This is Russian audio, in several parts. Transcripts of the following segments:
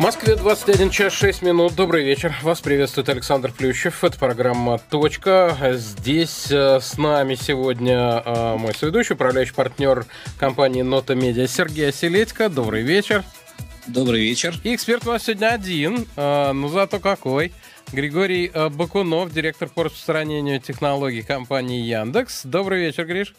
Москве 21 час 6 минут. Добрый вечер. Вас приветствует Александр Плющев. Это программа «Точка». Здесь э, с нами сегодня э, мой соведущий, управляющий партнер компании «Нота Медиа» Сергей Оселедько. Добрый вечер. Добрый вечер. И эксперт у нас сегодня один, э, ну зато какой. Григорий Бакунов, директор по распространению технологий компании Яндекс. Добрый вечер, Гриш.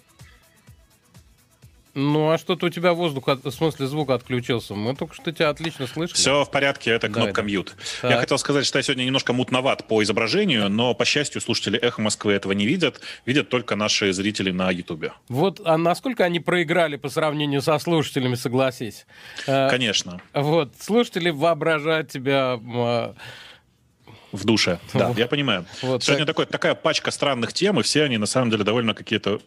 Ну, а что-то у тебя воздух, в смысле звук отключился. Мы только что тебя отлично слышали. Все в порядке, это кнопка Давай, мьют. Так. Я хотел сказать, что я сегодня немножко мутноват по изображению, но, по счастью, слушатели «Эхо Москвы» этого не видят. Видят только наши зрители на Ютубе. Вот, а насколько они проиграли по сравнению со слушателями, согласись? Э, Конечно. Вот, слушатели воображают тебя в душе. Да, я понимаю. Вот Сегодня так... такой, такая пачка странных тем, и все они на самом деле довольно какие-то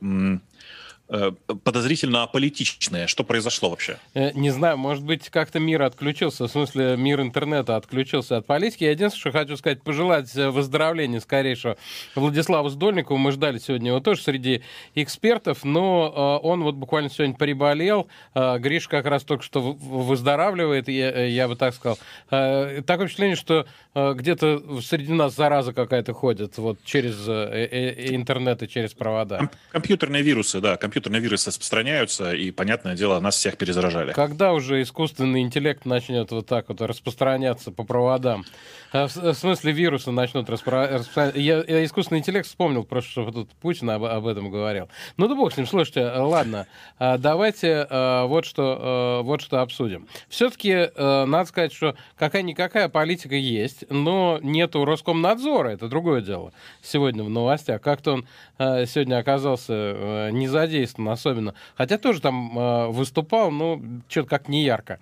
подозрительно аполитичные. Что произошло вообще? Э, не знаю, может быть, как-то мир отключился, в смысле мир интернета отключился от политики. Я единственное, что хочу сказать, пожелать э, выздоровления скорейшего Владиславу Сдольникову. Мы ждали сегодня его тоже среди экспертов, но он вот буквально сегодня приболел. Гриш как раз только что выздоравливает, я, я бы так сказал. Такое впечатление, что где-то среди нас зараза какая-то ходит вот через интернет и через провода. Компьютерные вирусы, да, компьютерные компьютерные вирусы распространяются, и, понятное дело, нас всех перезаражали. Когда уже искусственный интеллект начнет вот так вот распространяться по проводам? А в смысле вирусы начнут распространяться? Я, я искусственный интеллект вспомнил, просто что тут Путин об, об этом говорил. Ну да бог с ним, слушайте, ладно, а давайте а, вот что, вот что обсудим. Все-таки надо сказать, что какая-никакая политика есть, но нету Роскомнадзора, это другое дело. Сегодня в новостях. Как-то он сегодня оказался не задействован задействован особенно. Хотя тоже там э, выступал, но что-то как не ярко.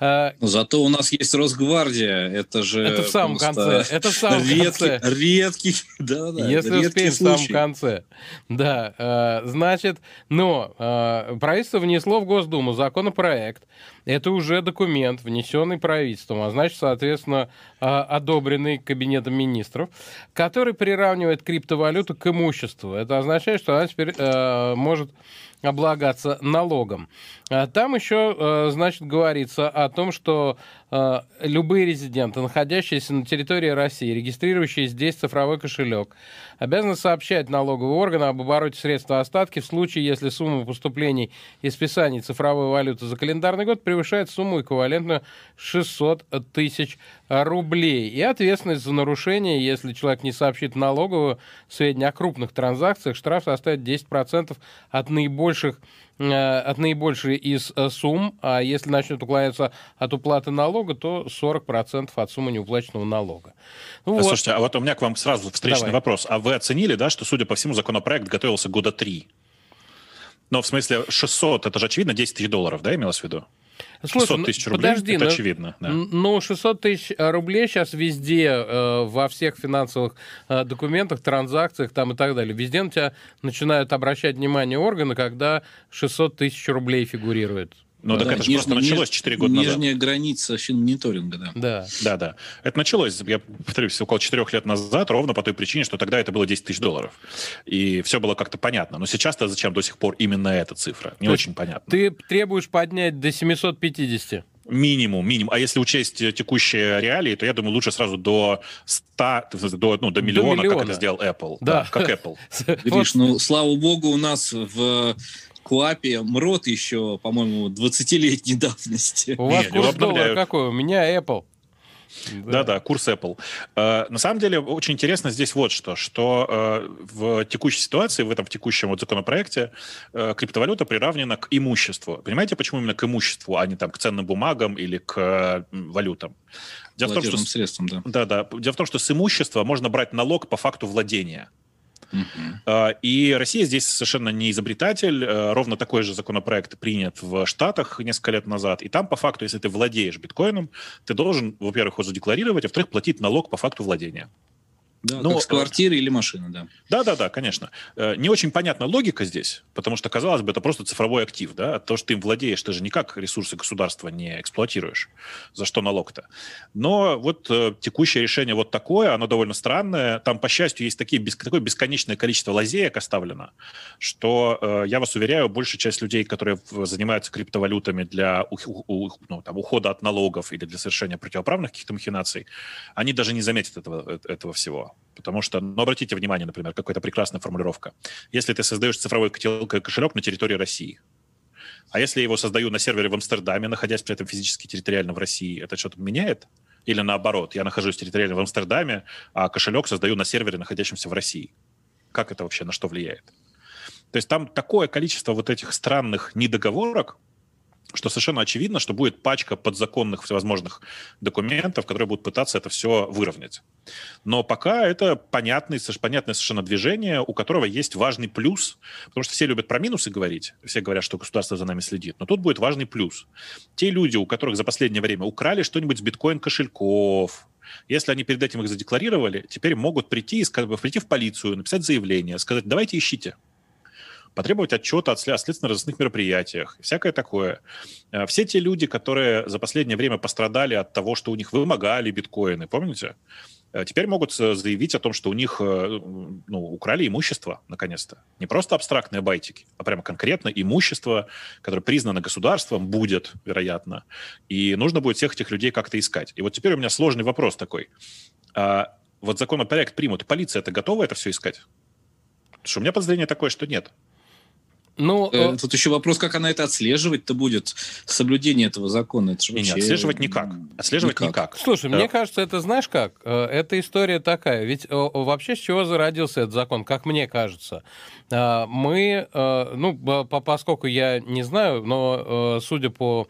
Э, Зато у нас есть Росгвардия. Это же Это в самом конце. Это в самом редкий, конце. Редкий, да, да. Если редкий успеем, случай. в самом конце. Да, э, значит, но э, правительство внесло в Госдуму законопроект. Это уже документ, внесенный правительством, а значит, соответственно, э, одобренный Кабинетом министров, который приравнивает криптовалюту к имуществу. Это означает, что она теперь э, может облагаться налогом. А там еще, э, значит, говорится о том, что любые резиденты, находящиеся на территории России, регистрирующие здесь цифровой кошелек, обязаны сообщать налоговые органы об обороте средств остатки в случае, если сумма поступлений и списаний цифровой валюты за календарный год превышает сумму эквивалентную 600 тысяч рублей. И ответственность за нарушение, если человек не сообщит налоговую сведения о крупных транзакциях, штраф составит 10% от наибольших Э, от наибольшей из э, сумм, а если начнет уклоняться от уплаты налога, то 40% от суммы неуплаченного налога. Ну, вот. Слушайте, а вот у меня к вам сразу встречный Давай. вопрос. А вы оценили, да, что, судя по всему, законопроект готовился года три? Но в смысле 600, это же очевидно 10 тысяч долларов, да, имелось в виду? Слушай, 600 тысяч рублей, подожди, это ну, очевидно. Да. Ну, 600 тысяч рублей сейчас везде, э, во всех финансовых э, документах, транзакциях там и так далее. Везде на тебя начинают обращать внимание органы, когда 600 тысяч рублей фигурирует. Ну, да, так это же просто началось 4 года нижняя назад. Нижняя граница финмониторинга, да. Да. Да, да. Это началось, я повторюсь, около 4 лет назад, ровно по той причине, что тогда это было 10 тысяч долларов. И все было как-то понятно. Но сейчас-то зачем до сих пор именно эта цифра? Не То очень понятно. Ты требуешь поднять до 750? Минимум, минимум. А если учесть текущие реалии, то я думаю, лучше сразу до 100, до, ну, до миллиона, до миллиона. как это сделал Apple. Да. да как Apple. Видишь, ну, слава богу, у нас в Куапе МРОТ еще, по-моему, 20-летней давности. У вас курс доллара какой? У меня Apple. Да-да, курс Apple. Э, на самом деле, очень интересно здесь вот что, что э, в текущей ситуации, в этом в текущем вот законопроекте, э, криптовалюта приравнена к имуществу. Понимаете, почему именно к имуществу, а не там к ценным бумагам или к валютам? Дело в том, что... средствам, да. Да-да. Дело в том, что с имущества можно брать налог по факту владения. Uh-huh. И Россия здесь совершенно не изобретатель. Э, ровно такой же законопроект принят в Штатах несколько лет назад. И там, по факту, если ты владеешь биткоином, ты должен, во-первых, его задекларировать, а во-вторых, платить налог по факту владения. Да, ну, как с квартиры или машины, да. Да, да, да, конечно. Э, не очень понятна логика здесь, потому что, казалось бы, это просто цифровой актив, да, то, что ты им владеешь, ты же никак ресурсы государства не эксплуатируешь, за что налог-то. Но вот э, текущее решение вот такое, оно довольно странное. Там, по счастью, есть такие, такое бесконечное количество лазеек оставлено, что, э, я вас уверяю, большая часть людей, которые занимаются криптовалютами для ну, там, ухода от налогов или для совершения противоправных каких-то махинаций, они даже не заметят этого, этого всего. Потому что, ну, обратите внимание, например, какая-то прекрасная формулировка. Если ты создаешь цифровой кошелек на территории России, а если я его создаю на сервере в Амстердаме, находясь при этом физически территориально в России, это что-то меняет? Или наоборот, я нахожусь территориально в Амстердаме, а кошелек создаю на сервере, находящемся в России? Как это вообще, на что влияет? То есть там такое количество вот этих странных недоговорок, что совершенно очевидно, что будет пачка подзаконных всевозможных документов, которые будут пытаться это все выровнять. Но пока это понятное, понятное совершенно движение, у которого есть важный плюс, потому что все любят про минусы говорить, все говорят, что государство за нами следит, но тут будет важный плюс. Те люди, у которых за последнее время украли что-нибудь с биткоин-кошельков, если они перед этим их задекларировали, теперь могут прийти, прийти в полицию, написать заявление, сказать, давайте ищите потребовать отчета о следственно-розыскных мероприятиях, всякое такое. Э, все те люди, которые за последнее время пострадали от того, что у них вымогали биткоины, помните? Э, теперь могут заявить о том, что у них ну, украли имущество, наконец-то. Не просто абстрактные байтики, а прямо конкретно имущество, которое признано государством, будет, вероятно. И нужно будет всех этих людей как-то искать. И вот теперь у меня сложный вопрос такой. А вот законопроект примут, полиция это готова это все искать? Потому что у меня подозрение такое, что нет. Ну, э, тут еще вопрос, как она это отслеживать-то будет, соблюдение этого закона. Это же вообще... Не, отслеживать никак. Отслеживать никак. никак. Слушай, да. мне кажется, это знаешь как? Э, эта история такая. Ведь вообще с чего зародился этот закон, как мне кажется? Э, мы, э, ну, поскольку я не знаю, но судя по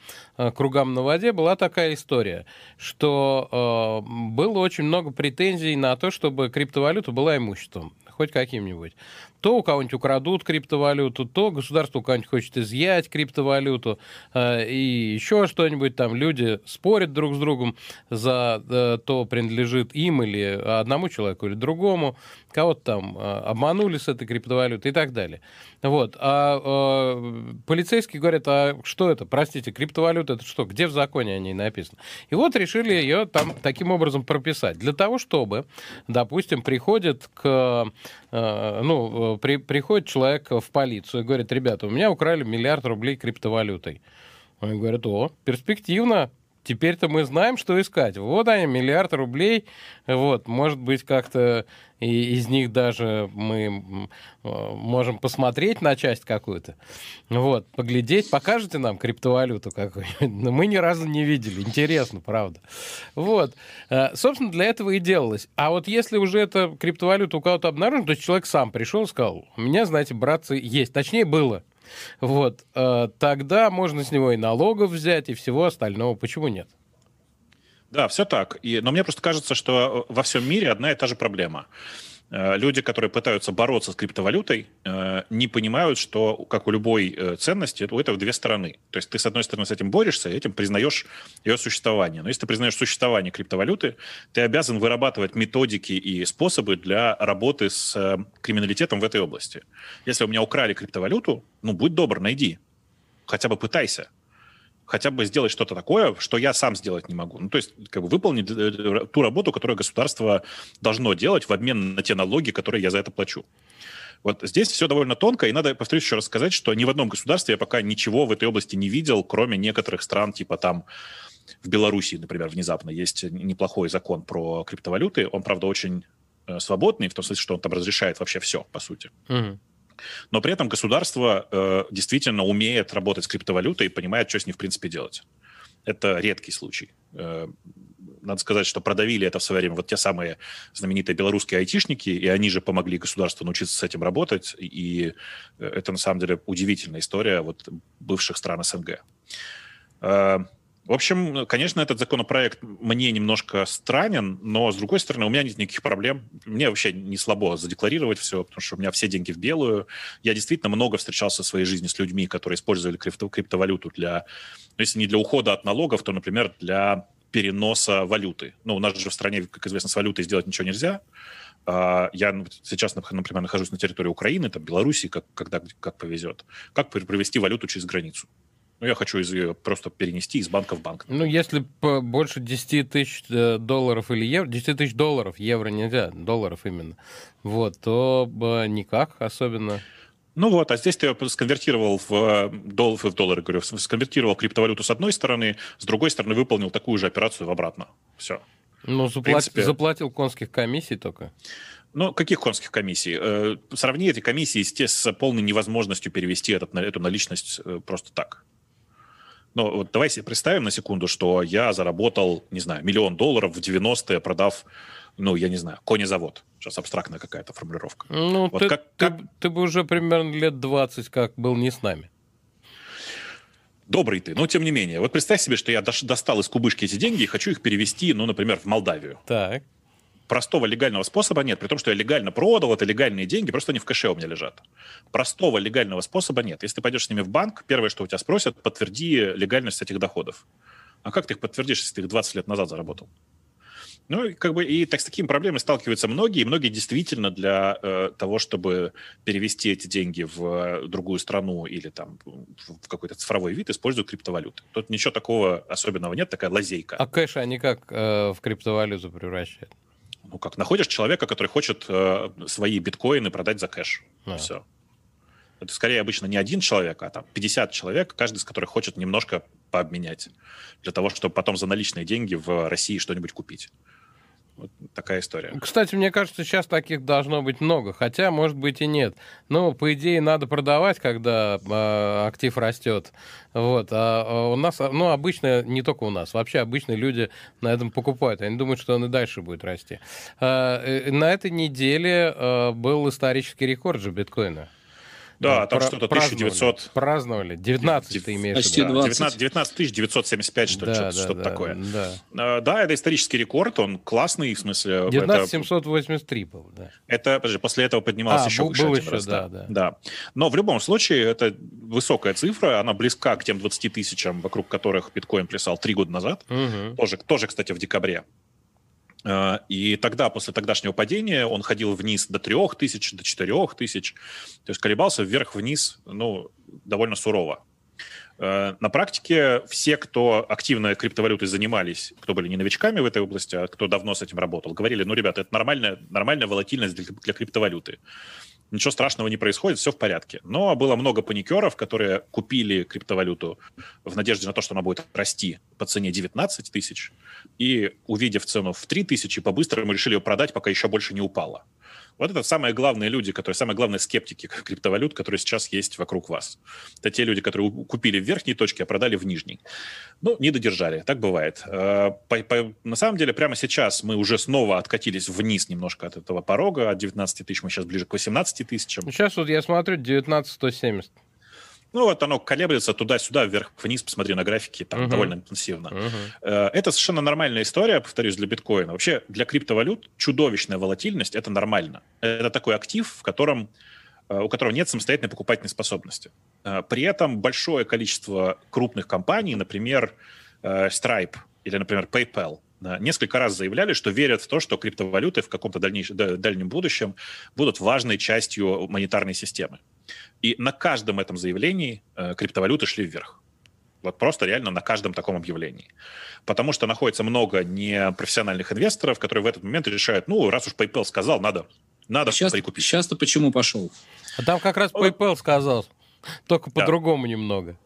кругам на воде, была такая история, что было очень много претензий на то, чтобы криптовалюта была имуществом хоть каким-нибудь то у кого-нибудь украдут криптовалюту, то государство у кого-нибудь хочет изъять криптовалюту э, и еще что-нибудь там. Люди спорят друг с другом за э, то, принадлежит им или одному человеку или другому. Кого-то там э, обманули с этой криптовалютой и так далее. Вот. А э, полицейские говорят, а что это? Простите, криптовалюта это что? Где в законе о ней написано? И вот решили ее там таким образом прописать. Для того, чтобы, допустим, приходит к ну, при, приходит человек в полицию и говорит, ребята, у меня украли миллиард рублей криптовалютой. Они говорят, о, перспективно, теперь-то мы знаем, что искать. Вот они, миллиард рублей. Вот, может быть, как-то и из них даже мы можем посмотреть на часть какую-то. Вот, поглядеть, покажете нам криптовалюту какую-нибудь. Но мы ни разу не видели. Интересно, правда. Вот. Э, собственно, для этого и делалось. А вот если уже эта криптовалюта у кого-то обнаружена, то человек сам пришел и сказал, у меня, знаете, братцы, есть. Точнее, было. Вот. Э, тогда можно с него и налогов взять, и всего остального. Почему нет? Да, все так. И, но мне просто кажется, что во всем мире одна и та же проблема. Э, люди, которые пытаются бороться с криптовалютой, э, не понимают, что, как у любой э, ценности, у этого две стороны. То есть ты, с одной стороны, с этим борешься, этим признаешь ее существование. Но если ты признаешь существование криптовалюты, ты обязан вырабатывать методики и способы для работы с криминалитетом в этой области. Если у меня украли криптовалюту, ну, будь добр, найди. Хотя бы пытайся хотя бы сделать что-то такое, что я сам сделать не могу. Ну, то есть, как бы выполнить э, ту работу, которую государство должно делать в обмен на те налоги, которые я за это плачу. Вот здесь все довольно тонко, и надо, повторюсь еще раз сказать, что ни в одном государстве я пока ничего в этой области не видел, кроме некоторых стран, типа там в Беларуси, например, внезапно есть неплохой закон про криптовалюты. Он, правда, очень э, свободный, в том смысле, что он там разрешает вообще все, по сути. Угу. Но при этом государство э, действительно умеет работать с криптовалютой и понимает, что с ней, в принципе, делать. Это редкий случай. Э, надо сказать, что продавили это в свое время вот те самые знаменитые белорусские айтишники, и они же помогли государству научиться с этим работать, и э, это на самом деле удивительная история вот бывших стран СНГ. Э, в общем, конечно, этот законопроект мне немножко странен, но, с другой стороны, у меня нет никаких проблем. Мне вообще не слабо задекларировать все, потому что у меня все деньги в белую. Я действительно много встречался в своей жизни с людьми, которые использовали крипто криптовалюту для, ну, если не для ухода от налогов, то, например, для переноса валюты. Ну, у нас же в стране, как известно, с валютой сделать ничего нельзя. А, я ну, сейчас, например, нахожусь на территории Украины, там, Белоруссии, как, когда, как повезет. Как провести валюту через границу? Ну, я хочу из ее просто перенести из банка в банк. Ну, если больше 10 тысяч э, долларов или евро, 10 тысяч долларов, евро нельзя, долларов именно, вот, то никак особенно. Ну вот, а здесь ты сконвертировал в э, доллар, в доллары, говорю, сконвертировал криптовалюту с одной стороны, с другой стороны выполнил такую же операцию в обратно. Все. Ну, заплат... принципе... заплатил конских комиссий только. Ну, каких конских комиссий? Э, сравни эти комиссии с, с полной невозможностью перевести этот, эту наличность просто так. Ну, вот давай себе представим на секунду, что я заработал, не знаю, миллион долларов в 90-е, продав, ну, я не знаю, конезавод. Сейчас абстрактная какая-то формулировка. Ну, вот ты, как, ты, как... ты бы уже примерно лет 20 как был не с нами. Добрый ты, но тем не менее. Вот представь себе, что я достал из кубышки эти деньги и хочу их перевести, ну, например, в Молдавию. Так простого легального способа нет, при том, что я легально продал, это легальные деньги, просто они в кэше у меня лежат. Простого легального способа нет. Если ты пойдешь с ними в банк, первое, что у тебя спросят, подтверди легальность этих доходов. А как ты их подтвердишь, если ты их 20 лет назад заработал? Ну, как бы и так, с такими проблемами сталкиваются многие, и многие действительно для э, того, чтобы перевести эти деньги в э, другую страну или там в какой-то цифровой вид, используют криптовалюты. Тут ничего такого особенного нет, такая лазейка. А кэш они как э, в криптовалюту превращают? Ну как, находишь человека, который хочет э, свои биткоины продать за кэш. А. Все. Это скорее обычно не один человек, а там 50 человек, каждый из которых хочет немножко пообменять для того, чтобы потом за наличные деньги в России что-нибудь купить. Вот такая история. Кстати, мне кажется, сейчас таких должно быть много, хотя, может быть, и нет. Ну, по идее, надо продавать, когда э, актив растет. Вот. А, а у нас, ну, обычно, не только у нас, вообще обычно люди на этом покупают. Они думают, что он и дальше будет расти. А, э, на этой неделе э, был исторический рекорд же биткоина. Да, там что-то 1900... Праздновали. 19 ты имеешь в виду. 19, 19 975, что, да, что-то, да, что-то да, такое. Да. А, да, это исторический рекорд, он классный, в смысле... 19 это... 783 был, да. Это, подожди, после этого поднимался а, еще был, выше. Был еще, раз, да, да. да. Но в любом случае, это высокая цифра, она близка к тем 20 тысячам, вокруг которых биткоин плясал три года назад. Угу. Тоже, тоже, кстати, в декабре. Э, и тогда, после тогдашнего падения, он ходил вниз до 3 тысяч, до 4 тысяч. То есть колебался вверх-вниз, ну, довольно сурово. Э, на практике все, кто активно криптовалютой занимались, кто были не новичками в этой области, а кто давно с этим работал, говорили, ну, ребята, это нормальная, нормальная волатильность для, для криптовалюты ничего страшного не происходит, все в порядке. Но было много паникеров, которые купили криптовалюту в надежде на то, что она будет расти по цене 19 тысяч, и, увидев цену в 3 тысячи, по-быстрому решили ее продать, пока еще больше не упала. Вот это самые главные люди, которые, самые главные скептики криптовалют, которые сейчас есть вокруг вас. Это те люди, которые купили в верхней точке, а продали в нижней. Ну, не додержали, так бывает. Э, на самом деле, прямо сейчас мы уже снова откатились вниз немножко от этого порога. От 19 тысяч мы сейчас ближе к 18 тысячам. Сейчас вот я смотрю 19 170. Ну, вот оно колеблется туда-сюда, вверх-вниз, посмотри на графики, там uh-huh. довольно интенсивно. Uh-huh. Это совершенно нормальная история, повторюсь, для биткоина. Вообще, для криптовалют чудовищная волатильность – это нормально. Это такой актив, в котором, э, у которого нет самостоятельной покупательной способности. Э, при этом большое количество крупных компаний, например, Stripe или, например, PayPal, несколько раз заявляли, что верят в то, что криптовалюты в каком-то дальнейшем, дальнем будущем будут важной частью монетарной системы. И на каждом этом заявлении э, криптовалюты шли вверх. Вот просто реально на каждом таком объявлении. Потому что находится много непрофессиональных инвесторов, которые в этот момент решают, ну, раз уж PayPal сказал, надо, надо сейчас, прикупить. Сейчас-то почему пошел? А там как раз PayPal сказал, только по-другому да. немного.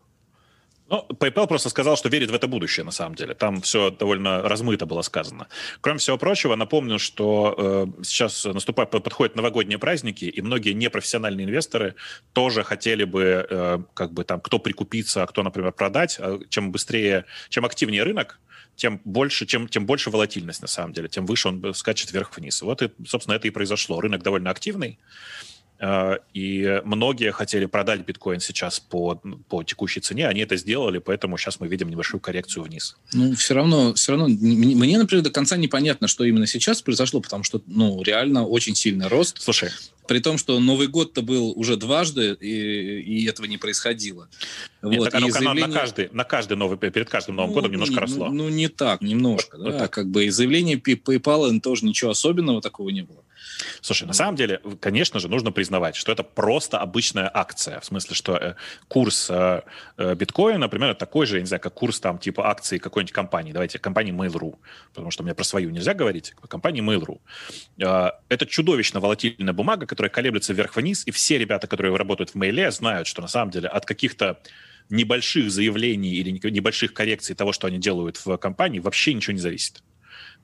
Ну, PayPal просто сказал, что верит в это будущее, на самом деле. Там все довольно размыто было сказано. Кроме всего прочего, напомню, что э, сейчас наступают, подходят новогодние праздники, и многие непрофессиональные инвесторы тоже хотели бы, э, как бы там, кто прикупиться, а кто, например, продать. А чем быстрее, чем активнее рынок, тем больше, чем, тем больше волатильность, на самом деле, тем выше он скачет вверх-вниз. Вот, и, собственно, это и произошло. Рынок довольно активный. Э, и многие хотели продать биткоин сейчас по, по текущей цене, они это сделали, поэтому сейчас мы видим небольшую коррекцию вниз. Ну, все равно, все равно, мне, например, до конца непонятно, что именно сейчас произошло, потому что, ну, реально очень сильный рост. Слушай, при том, что Новый год-то был уже дважды, и, и этого не происходило. Нет, вот. так оно, заявление... на, каждый, на каждый новый, перед каждым Новым ну, годом немножко не, росло. Ну, ну, не так, немножко. Вот, да, вот так. Как бы и заявление PayPal тоже ничего особенного такого не было. Слушай, на самом деле, конечно же, нужно признавать, что это просто обычная акция. В смысле, что э, курс э, э, биткоина, например, такой же, я не знаю, как курс там типа акций какой-нибудь компании. Давайте, компании Mail.ru, потому что мне про свою нельзя говорить. Компании Mail.ru. Это чудовищно волатильная бумага, которая колеблется вверх-вниз, и все ребята, которые работают в Mail, знают, что на самом деле от каких-то небольших заявлений или небольших коррекций того, что они делают в компании, вообще ничего не зависит.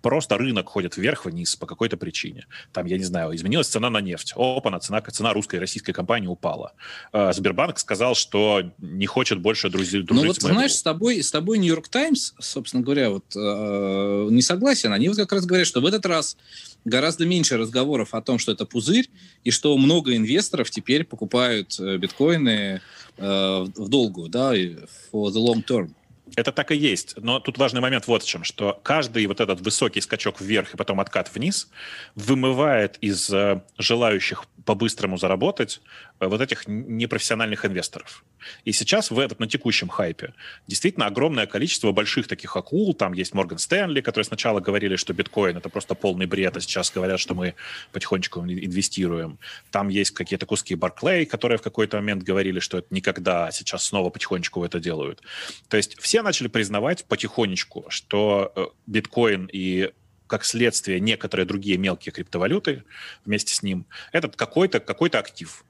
Просто рынок ходит вверх-вниз по какой-то причине. Там, я не знаю, изменилась цена на нефть. Опа, цена, цена русской и российской компании упала. А, Сбербанк сказал, что не хочет больше друзей, дружить ну, вот, с знаешь, с тобой, с тобой Нью-Йорк Таймс, собственно говоря, вот э, не согласен. Они вот как раз говорят, что в этот раз гораздо меньше разговоров о том, что это пузырь, и что много инвесторов теперь покупают э, биткоины э, в долгую, да, for the long term. Это так и есть. Но тут важный момент вот в чем, что каждый вот этот высокий скачок вверх и потом откат вниз вымывает из э, желающих по-быстрому заработать вот этих непрофессиональных инвесторов. И сейчас в этот, на текущем хайпе действительно огромное количество больших таких акул. Там есть Морган Стэнли, которые сначала говорили, что биткоин это просто полный бред, а сейчас говорят, что мы потихонечку инвестируем. Там есть какие-то куски Барклей, которые в какой-то момент говорили, что это никогда, а сейчас снова потихонечку это делают. То есть все начали признавать потихонечку, что э, биткоин и как следствие некоторые другие мелкие криптовалюты вместе с ним, этот какой-то какой актив.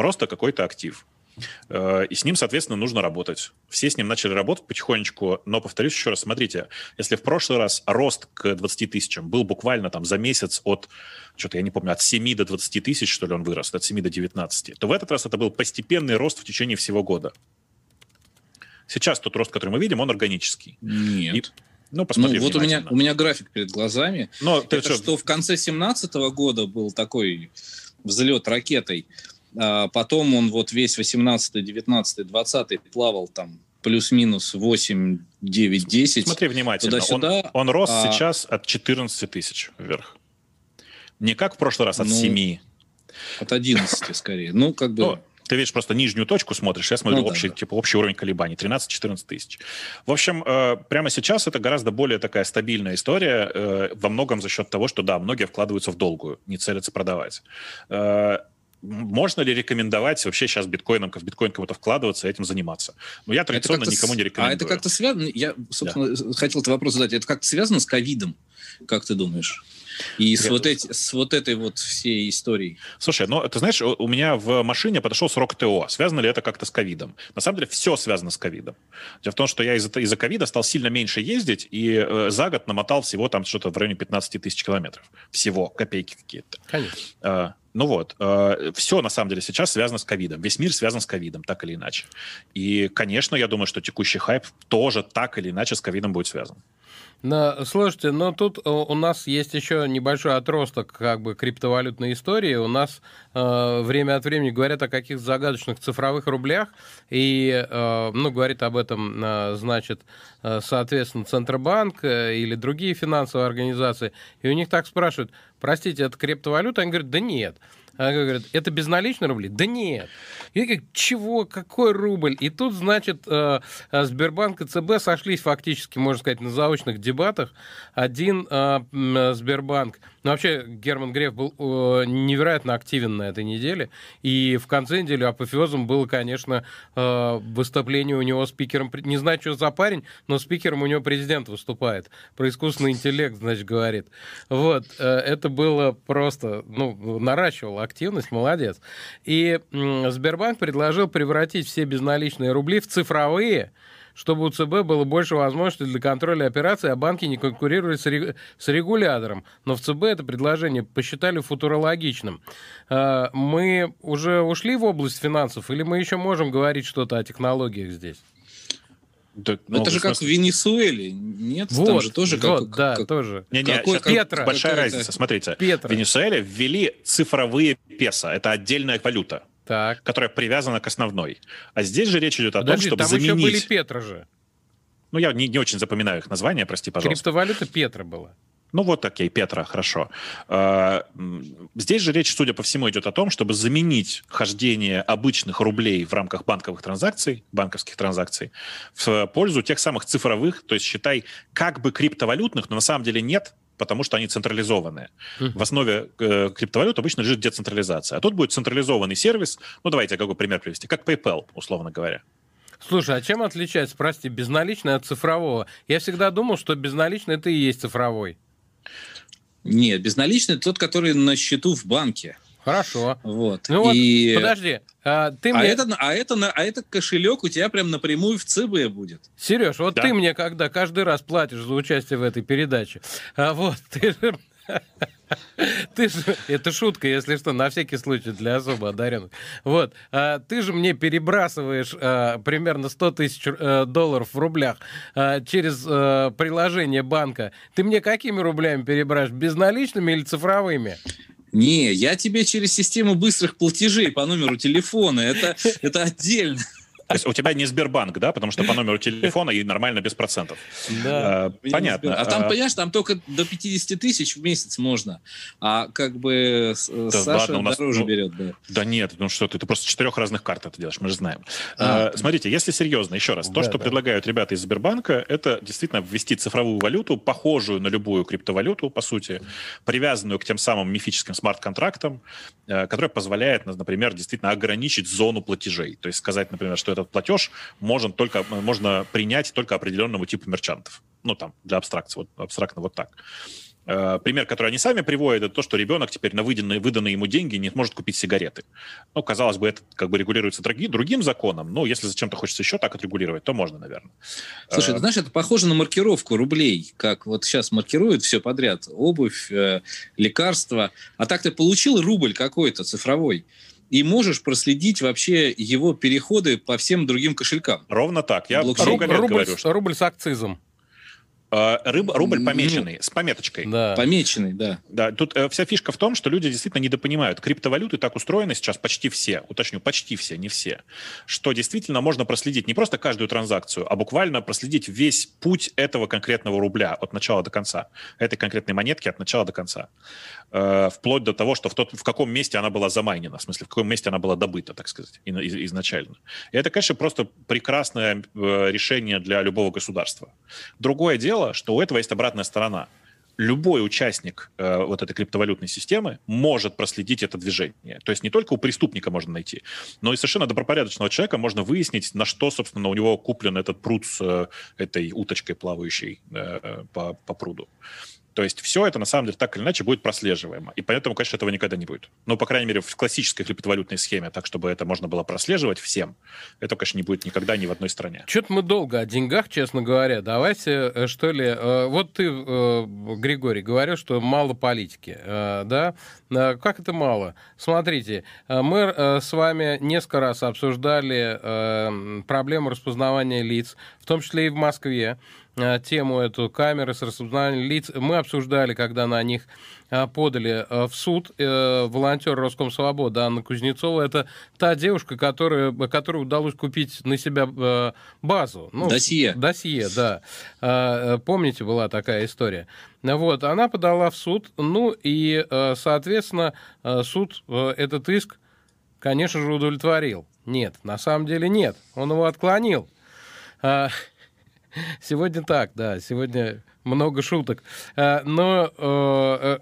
Просто какой-то актив. Э, и с ним, соответственно, нужно работать. Все с ним начали работать потихонечку, но, повторюсь еще раз, смотрите, если в прошлый раз рост к 20 тысячам был буквально там за месяц от, что-то я не помню, от 7 до 20 тысяч, что ли, он вырос, от 7 до 19, то в этот раз это был постепенный рост в течение всего года. Сейчас тот рост, который мы видим, он органический. Нет. И, ну, посмотри ну, вот у меня, у меня график перед глазами. Но Это что? что в конце 2017 года был такой взлет ракетой. А потом он вот весь 18, 19, 20 плавал там плюс-минус 8, 9, 10. Смотри внимательно. Он, он рос а... сейчас от 14 тысяч вверх. Не как в прошлый раз, от ну, 7. От 11 скорее. Ну, как бы... Ну, ты видишь просто нижнюю точку смотришь, я смотрю ну, общий, да, типа, общий уровень колебаний, 13-14 тысяч. В общем, э, прямо сейчас это гораздо более такая стабильная история, э, во многом за счет того, что, да, многие вкладываются в долгую, не целятся продавать. Э, можно ли рекомендовать вообще сейчас биткоином, в биткоин кому-то вкладываться и этим заниматься? Но я традиционно никому не рекомендую. А это как-то связано, я, собственно, да. хотел этот вопрос задать, это как-то связано с ковидом, как ты думаешь? И с вот, эти, с вот этой вот всей историей. Слушай, ну, ты знаешь, у меня в машине подошел срок ТО. Связано ли это как-то с ковидом? На самом деле все связано с ковидом. Дело в том, что я из-за из ковида стал сильно меньше ездить, и э, за год намотал всего там что-то в районе 15 тысяч километров. Всего, копейки какие-то. Конечно. Ну вот, э, все на самом деле сейчас связано с ковидом. Весь мир связан с ковидом, так или иначе. И, конечно, я думаю, что текущий хайп тоже так или иначе с ковидом будет связан. Но, слушайте, но тут э, у нас есть еще небольшой отросток как бы криптовалютной истории. У нас э, время от времени говорят о каких-то загадочных цифровых рублях, и, э, ну, говорит об этом, э, значит, э, соответственно, Центробанк э, или другие финансовые организации, и у них так спрашивают, простите, это криптовалюта? Они говорят, да нет. Она говорит, это безналичные рубли? Да нет. И как, чего, какой рубль? И тут, значит, э, э, Сбербанк и ЦБ сошлись фактически, можно сказать, на заочных дебатах. Один э, Сбербанк ну, вообще, Герман Греф был невероятно активен на этой неделе. И в конце недели апофеозом было, конечно, выступление у него спикером. Не знаю, что за парень, но спикером у него президент выступает. Про искусственный интеллект, значит, говорит. Вот. Это было просто, ну, наращивало активность, молодец. И э, Сбербанк предложил превратить все безналичные рубли в цифровые, чтобы у ЦБ было больше возможностей для контроля операций, а банки не конкурировали с, с регулятором. Но в ЦБ это предложение посчитали футурологичным. А, мы уже ушли в область финансов или мы еще можем говорить что-то о технологиях здесь? Да, ну, это же как в Венесуэле, нет? Вот, Там же тоже вот, как, да, как, тоже. Не, не, какой, как, Петра. Большая разница, смотрите. Петра. В Венесуэле ввели цифровые песо, это отдельная валюта так. которая привязана к основной. А здесь же речь идет о Подожди, том, чтобы там заменить... еще были Петра же. Ну, я не, не очень запоминаю их названия, прости, пожалуйста. Криптовалюта Петра была. Ну вот, окей, Петра, хорошо. А, здесь же речь, судя по всему, идет о том, чтобы заменить хождение обычных рублей в рамках банковых транзакций, банковских транзакций, в пользу тех самых цифровых, то есть считай, как бы криптовалютных, но на самом деле нет, потому что они централизованные. В основе э, криптовалют обычно лежит децентрализация. А тут будет централизованный сервис, ну давайте я какой пример привести, как PayPal, условно говоря. Слушай, а чем отличается, прости, безналичный от цифрового? Я всегда думал, что безналичный это и есть цифровой. Нет, безналичный тот, который на счету в банке. Хорошо. Вот. Ну и... вот, подожди, а, ты а мне... это, а, это, а это кошелек у тебя прям напрямую в ЦБ будет. Сереж, вот да. ты мне когда каждый раз платишь за участие в этой передаче, а вот ты же... Ты же, это шутка, если что, на всякий случай для особо одаренных. Вот, а, ты же мне перебрасываешь а, примерно 100 тысяч а, долларов в рублях а, через а, приложение банка. Ты мне какими рублями перебрашиваешь? Безналичными или цифровыми? Не, я тебе через систему быстрых платежей по номеру телефона. Это, это отдельно. То есть у тебя не Сбербанк, да, потому что по номеру телефона и нормально без процентов. Да. А, понятно. А там, понимаешь, там только до 50 тысяч в месяц можно. А как бы да, Саша ладно, у нас, дороже ну, берет, да. Да нет, ну что ты, ты просто четырех разных карт это делаешь, мы же знаем. А, а, смотрите, если серьезно, еще раз, то, да, что да. предлагают ребята из Сбербанка, это действительно ввести цифровую валюту, похожую на любую криптовалюту, по сути, привязанную к тем самым мифическим смарт-контрактам, э, которая позволяет, например, действительно ограничить зону платежей. То есть сказать, например, что этот платеж можно, только, можно принять только определенному типу мерчантов. Ну, там, для абстракции, вот, абстрактно вот так. Э, пример, который они сами приводят, это то, что ребенок теперь на выданные, выданные ему деньги не может купить сигареты. Ну, казалось бы, это как бы регулируется другим, другим законом, но если зачем-то хочется еще так отрегулировать, то можно, наверное. Слушай, ты знаешь, это похоже на маркировку рублей, как вот сейчас маркируют все подряд, обувь, э, лекарства, а так ты получил рубль какой-то цифровой, и можешь проследить вообще его переходы по всем другим кошелькам. Ровно так. Я рубль, рубль, говорю, что... рубль с акцизом. А, рыб, рубль помеченный, с пометочкой. Да. Помеченный, да. Да, тут э, вся фишка в том, что люди действительно недопонимают. Криптовалюты так устроены сейчас почти все, уточню, почти все, не все, что действительно можно проследить не просто каждую транзакцию, а буквально проследить весь путь этого конкретного рубля от начала до конца, этой конкретной монетки от начала до конца. Э, вплоть до того, что в, тот, в каком месте она была замайнена, в смысле, в каком месте она была добыта, так сказать, изначально. И это, конечно, просто прекрасное э, решение для любого государства. Другое дело, что у этого есть обратная сторона. Любой участник э, вот этой криптовалютной системы может проследить это движение. То есть не только у преступника можно найти, но и совершенно добропорядочного человека можно выяснить, на что, собственно, у него куплен этот пруд с э, этой уточкой, плавающей э, по, по пруду. То есть все это, на самом деле, так или иначе будет прослеживаемо. И поэтому, конечно, этого никогда не будет. Ну, по крайней мере, в классической криптовалютной схеме, так, чтобы это можно было прослеживать всем, это, конечно, не будет никогда ни в одной стране. Что-то мы долго о деньгах, честно говоря. Давайте, э, что ли... Э, вот ты, э, Григорий, говорил, что мало политики, да? Как это мало? Смотрите, мы с вами несколько раз обсуждали проблему распознавания лиц, в том числе и в Москве. Э, тему эту камеры с распознанием лиц. Мы обсуждали, когда на них э, подали э, в суд волонтер Роскомсвободы Анна Кузнецова. Это та девушка, которая, которой удалось купить на себя базу. Ну, досье. Досье, да. Помните, была такая история. Вот, она подала в суд, ну и, соответственно, суд этот иск, конечно же, удовлетворил. Нет, на самом деле нет, он его отклонил. Сегодня так, да, сегодня много шуток. А, но э,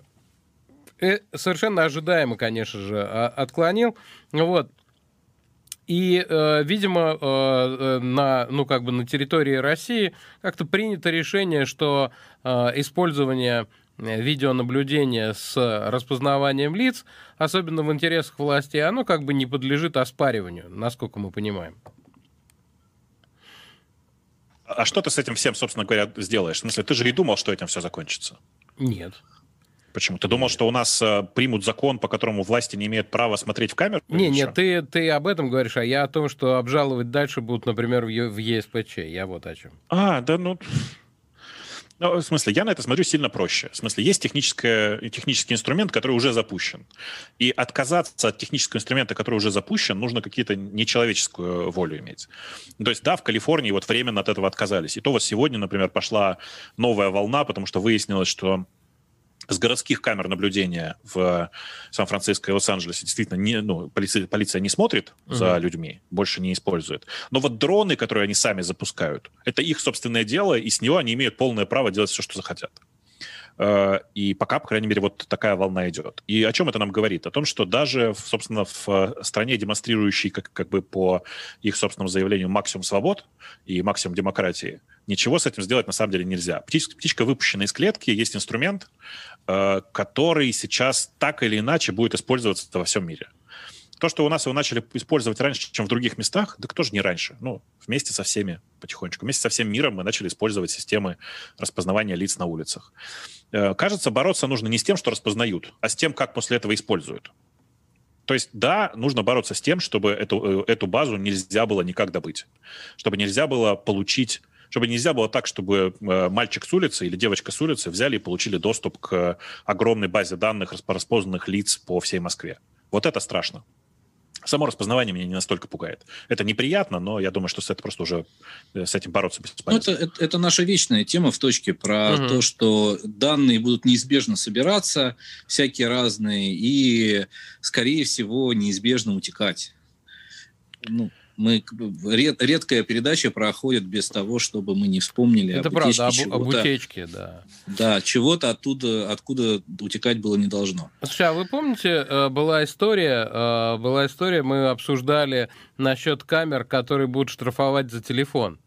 э, совершенно ожидаемо, конечно же, а, отклонил. Вот. И, э, видимо, на, ну, как бы на территории России как-то принято решение, что использование видеонаблюдения с распознаванием лиц, особенно в интересах власти, оно как бы не подлежит оспариванию, насколько мы понимаем. А что ты с этим всем, собственно говоря, сделаешь? В смысле, ты же и думал, что этим все закончится. Нет. Почему? Ты думал, что у нас э, примут закон, по которому власти не имеют права смотреть в камеру? Не, нет, ты, ты об этом говоришь, а я о том, что обжаловать дальше будут, например, в, в ЕСПЧ. Я вот о чем. А, да, ну... Ну, в смысле, я на это смотрю сильно проще. В смысле, есть техническое, технический инструмент, который уже запущен. И отказаться от технического инструмента, который уже запущен, нужно какие-то нечеловеческую волю иметь. То есть, да, в Калифорнии вот временно от этого отказались. И то вот сегодня, например, пошла новая волна, потому что выяснилось, что с городских камер наблюдения в Сан-Франциско и Лос-Анджелесе действительно не, ну, полиция, полиция не смотрит uh-huh. за людьми, больше не использует. Но вот дроны, которые они сами запускают, это их собственное дело, и с него они имеют полное право делать все, что захотят. Э, и пока, по крайней мере, вот такая волна идет. И о чем это нам говорит? О том, что даже, собственно, в стране, демонстрирующей как, как бы по их собственному заявлению максимум свобод и максимум демократии, ничего с этим сделать на самом деле нельзя. Птичка, птичка выпущена из клетки, есть инструмент, э, который сейчас так или иначе будет использоваться во всем мире. То, что у нас его начали использовать раньше, чем в других местах, да кто же не раньше? Ну, вместе со всеми потихонечку. Вместе со всем миром мы начали использовать системы распознавания лиц на улицах. Э, кажется, бороться нужно не с тем, что распознают, а с тем, как после этого используют. То есть, да, нужно бороться с тем, чтобы эту, э, эту базу нельзя было никак добыть. Чтобы нельзя было получить чтобы нельзя было так, чтобы э, мальчик с улицы или девочка с улицы взяли и получили доступ к огромной базе данных распознанных лиц по всей Москве. Вот это страшно. Само распознавание меня не настолько пугает. Это неприятно, но я думаю, что с этим просто уже э, с этим бороться бесполезно. Ну, это, это, это наша вечная тема в точке про угу. то, что данные будут неизбежно собираться, всякие разные, и, скорее всего, неизбежно утекать. Ну, мы ред, редкая передача проходит без того, чтобы мы не вспомнили Это об правда, утечке об, об утечке, да. Да, чего-то оттуда, откуда утекать было не должно. Слушай, а вы помните, э, была история, э, была история, мы обсуждали насчет камер, которые будут штрафовать за телефон.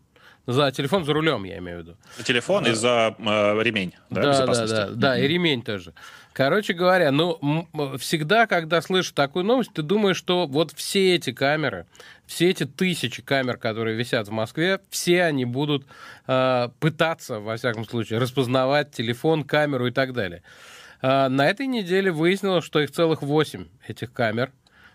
За телефон за рулем, я имею в виду. За телефон да. и за э, ремень, да, да, да, да, да, и ремень тоже. Короче говоря, ну, всегда, когда слышишь такую новость, ты думаешь, что вот все эти камеры, все эти тысячи камер, которые висят в Москве, все они будут э, пытаться, во всяком случае, распознавать телефон, камеру и так далее. Э, на этой неделе выяснилось, что их целых 8 этих камер.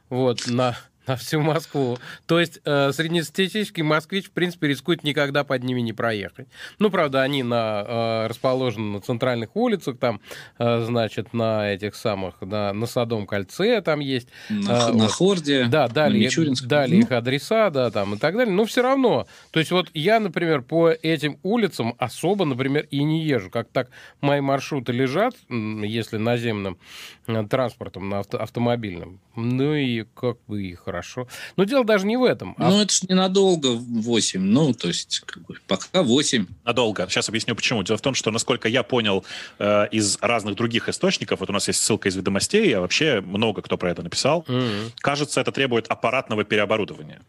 Вот, на, на всю Москву. То есть э, среднестатистический москвич, в принципе, рискует никогда под ними не проехать. Ну, правда, они на, э, расположены на центральных улицах, там, э, значит, на этих самых, на, на Садом кольце там есть. На, э, на вот. Хорде, Да, дали, дали ну. их адреса, да, там и так далее. Но все равно. То есть вот я, например, по этим улицам особо, например, и не езжу. Как так мои маршруты лежат, если наземным э, транспортом, на авто, автомобильном. Ну и как бы и хорошо. Но дело даже не в этом. А... Ну, это же ненадолго 8. Ну, то есть, как бы, пока 8. Надолго. Сейчас объясню, почему. Дело в том, что, насколько я понял э, из разных других источников, вот у нас есть ссылка из ведомостей, а вообще много кто про это написал, mm-hmm. кажется, это требует аппаратного переоборудования.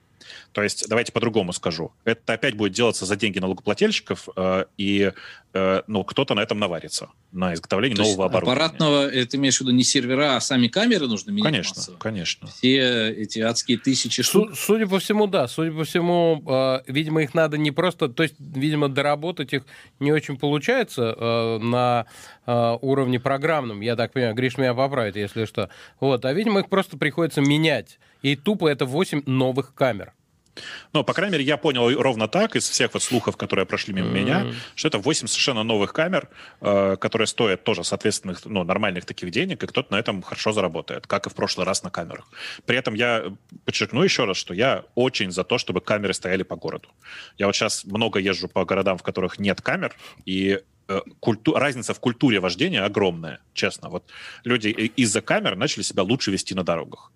То есть, давайте по-другому скажу. Это опять будет делаться за деньги налогоплательщиков, э, и э, ну, кто-то на этом наварится, на изготовлении То нового оборудования. Аппаратного, это имеешь в виду не сервера, а сами камеры нужно менять Конечно, массово. конечно. Все эти адские тысячи штук. Судя по всему, да. Судя по всему, э, видимо, их надо не просто... То есть, видимо, доработать их не очень получается э, на э, уровне программном. Я так понимаю, Гриш меня поправит, если что. Вот. А, видимо, их просто приходится менять. И тупо это 8 новых камер. Ну, по крайней мере, я понял ровно так из всех вот слухов, которые прошли мимо mm-hmm. меня, что это 8 совершенно новых камер, э, которые стоят тоже соответственных, ну, нормальных таких денег, и кто-то на этом хорошо заработает, как и в прошлый раз на камерах. При этом я подчеркну еще раз, что я очень за то, чтобы камеры стояли по городу. Я вот сейчас много езжу по городам, в которых нет камер, и э, культу... разница в культуре вождения огромная, честно. Вот люди из-за камер начали себя лучше вести на дорогах.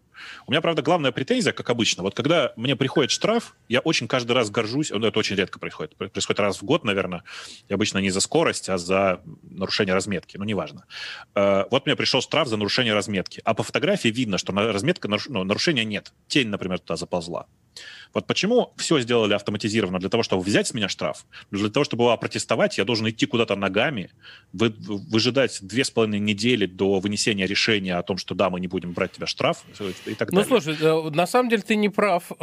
У меня, правда, главная претензия, как обычно, вот когда мне приходит штраф, я очень каждый раз горжусь, ну, это очень редко происходит, происходит раз в год, наверное, и обычно не за скорость, а за нарушение разметки, ну, неважно. Э, вот мне пришел штраф за нарушение разметки, а по фотографии видно, что разметка, ну, нарушения нет. Тень, например, туда заползла. Вот почему все сделали автоматизированно? Для того, чтобы взять с меня штраф, для того, чтобы его опротестовать, я должен идти куда-то ногами, вы, выжидать две с половиной недели до вынесения решения о том, что да, мы не будем брать тебя штраф и так ну, далее. Ну, слушай, э, на самом деле ты не прав. Э,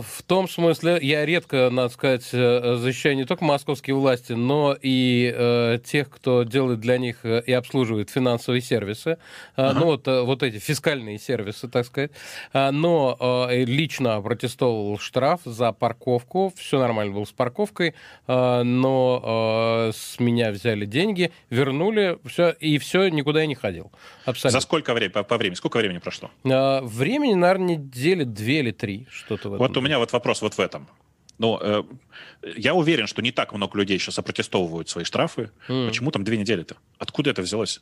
в том смысле, я редко, надо сказать, э, защищаю не только московские власти, но и тех, кто делает для них и обслуживает финансовые сервисы, ага. ну, вот, вот эти фискальные сервисы, так сказать. Но лично протестовал штраф за парковку. Все нормально было с парковкой, э, но э, с меня взяли деньги, вернули, все, и все, никуда я не ходил. Абсолютно. За сколько времени, по, по времени? Сколько времени прошло? Э, времени, наверное, недели две или три, что-то в этом. Вот у меня вот вопрос вот в этом. Ну, э, я уверен, что не так много людей сейчас опротестовывают свои штрафы. Mm. Почему там две недели-то? Откуда это взялось?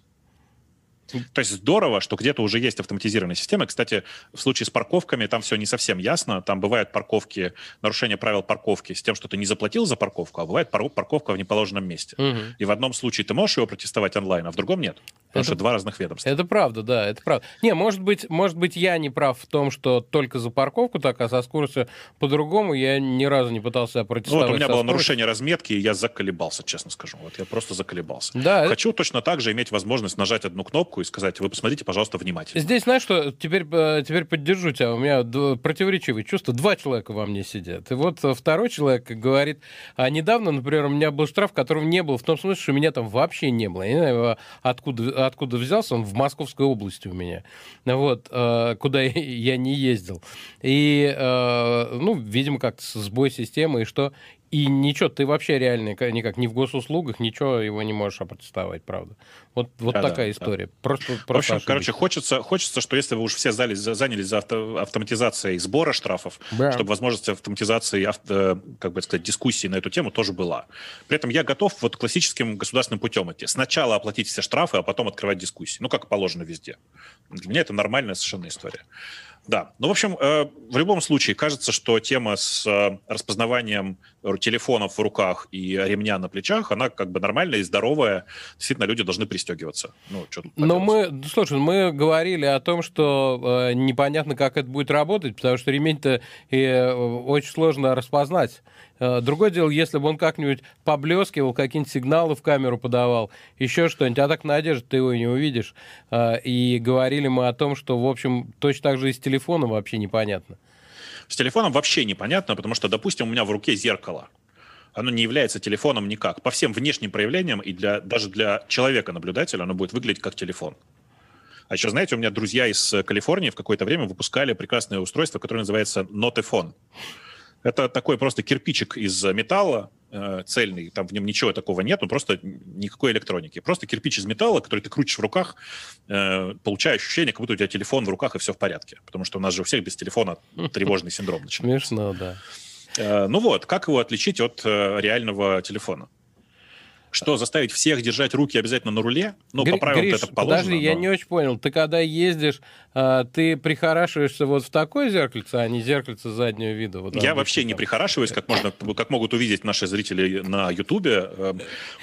То есть здорово, что где-то уже есть автоматизированная система. Кстати, в случае с парковками там все не совсем ясно. Там бывают парковки, нарушение правил парковки с тем, что ты не заплатил за парковку, а бывает парковка в неположенном месте. Угу. И в одном случае ты можешь его протестовать онлайн, а в другом нет. Потому это, что два разных ведомства. Это правда, да, это правда. Не, может быть, может быть, я не прав в том, что только за парковку так, а со скоростью по-другому я ни разу не пытался протестовать. Ну, вот у меня было нарушение разметки, и я заколебался, честно скажу. Вот я просто заколебался. Да. Хочу это... точно так же иметь возможность нажать одну кнопку и сказать, вы посмотрите, пожалуйста, внимательно. Здесь, знаешь что, теперь, э, теперь поддержу тебя. У меня противоречивые чувства. Два человека во мне сидят. И вот второй человек говорит, а недавно, например, у меня был штраф, которого не было, в том смысле, что меня там вообще не было. Я не знаю, откуда, откуда взялся, он в Московской области у меня. Вот, э, куда я не ездил. И, э, ну, видимо, как-то сбой системы, и что и ничего, ты вообще реально никак не в госуслугах, ничего его не можешь опротестовать, правда. Вот, вот да, такая да, история. Да. Просто, просто в общем, короче, хочется, хочется, что если вы уже все зали, занялись за авто, автоматизацией сбора штрафов, да. чтобы возможность автоматизации, авто, как бы сказать, дискуссии на эту тему тоже была. При этом я готов вот классическим государственным путем идти. Сначала оплатить все штрафы, а потом открывать дискуссии. Ну, как положено везде. Для меня это нормальная совершенно история. Да, ну, в общем, э, в любом случае, кажется, что тема с э, распознаванием телефонов в руках и ремня на плечах, она как бы нормальная и здоровая. Действительно, люди должны пристегиваться. Ну, Но мы, слушай, мы говорили о том, что э, непонятно, как это будет работать, потому что ремень-то э, очень сложно распознать. Э, другое дело, если бы он как-нибудь поблескивал, какие-нибудь сигналы в камеру подавал, еще что-нибудь, а так на одежде ты его не увидишь. Э, и говорили мы о том, что, в общем, точно так же и с телефоном вообще непонятно. С телефоном вообще непонятно, потому что, допустим, у меня в руке зеркало. Оно не является телефоном никак. По всем внешним проявлениям и для, даже для человека-наблюдателя оно будет выглядеть как телефон. А еще, знаете, у меня друзья из Калифорнии в какое-то время выпускали прекрасное устройство, которое называется Notifone. Это такой просто кирпичик из металла, э, цельный, там в нем ничего такого нет, просто никакой электроники. Просто кирпич из металла, который ты крутишь в руках, э, получая ощущение, как будто у тебя телефон в руках и все в порядке. Потому что у нас же у всех без телефона тревожный синдром начинается. Смешно, да. Э, ну вот, как его отличить от реального телефона? Что, заставить всех держать руки обязательно на руле? Ну, Гри- по правилам Гриш, это положено. Подожди, но... я не очень понял. Ты когда ездишь, а, ты прихорашиваешься вот в такое зеркальце, а не зеркальце заднего вида? Вот я вообще там. не прихорашиваюсь, как, можно, как могут увидеть наши зрители на Ютубе. Э,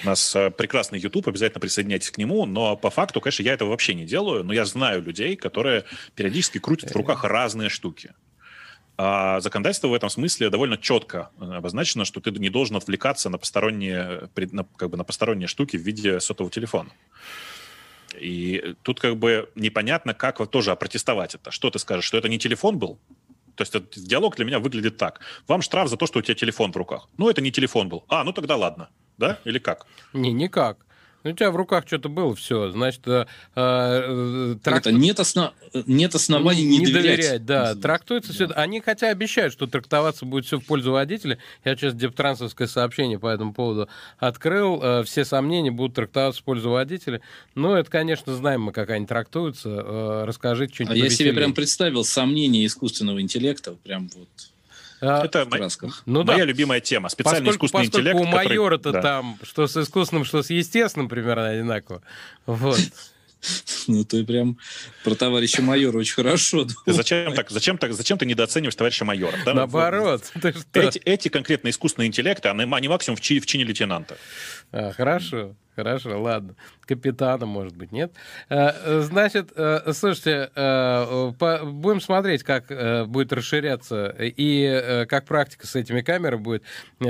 у нас э, прекрасный Ютуб, обязательно присоединяйтесь к нему. Но по факту, конечно, я этого вообще не делаю. Но я знаю людей, которые периодически крутят в руках разные штуки. А законодательство в этом смысле довольно четко э, обозначено, что ты не должен отвлекаться на посторонние, на, как бы на посторонние штуки в виде сотового телефона. И тут как бы непонятно, как вот тоже опротестовать это. Что ты скажешь, что это не телефон был? То есть этот диалог для меня выглядит так. Вам штраф за то, что у тебя телефон в руках. Ну, это не телефон был. А, ну тогда ладно. Да? Или как? Не, никак. Ну, у тебя в руках что-то было, все. Значит, э, э, тракт... это нет, основ... нет оснований не, не доверять. доверять. Да, трактуется да. все. Они хотя обещают, что трактоваться будет все в пользу водителя. Я сейчас дептрансовское сообщение по этому поводу открыл. Э, все сомнения будут трактоваться в пользу водителя. Но это, конечно, знаем мы, как они трактуются. Э, расскажите что-нибудь. А я себе прям представил сомнения искусственного интеллекта. Прям вот а, это ну, моя да. любимая тема. Специальный поскольку, искусственный поскольку интеллект. у майора-то который... да. там что с искусственным, что с естественным примерно одинаково. Вот. Ну, ты прям про товарища майора очень хорошо. зачем так, зачем так, зачем ты недооцениваешь товарища майора? Да? Наоборот. Эти, эти конкретные искусственные интеллекты, они, они максимум в, в чине лейтенанта. А, хорошо. Хорошо, ладно. Капитана, может быть, нет. Э, значит, э, слушайте, э, будем смотреть, как будет расширяться и как практика с этими камерами будет.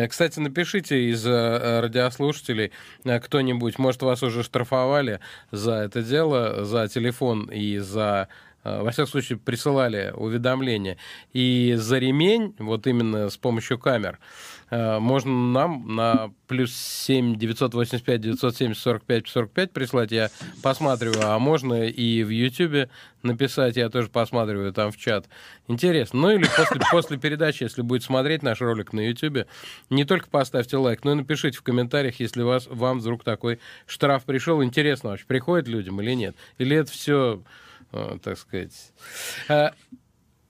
Кстати, напишите из радиослушателей кто-нибудь, может, вас уже штрафовали за это дело, за телефон и за во всяком случае, присылали уведомления. И за ремень, вот именно с помощью камер, Э, можно нам на плюс 7 985 970 45 45 прислать, я посматриваю, а можно и в YouTube написать, я тоже посматриваю там в чат. Интересно. Ну или после, после передачи, если будет смотреть наш ролик на YouTube, не только поставьте лайк, но и напишите в комментариях, если вас, вам вдруг такой штраф пришел. Интересно вообще, приходит людям или нет? Или это все, э, так сказать... Э,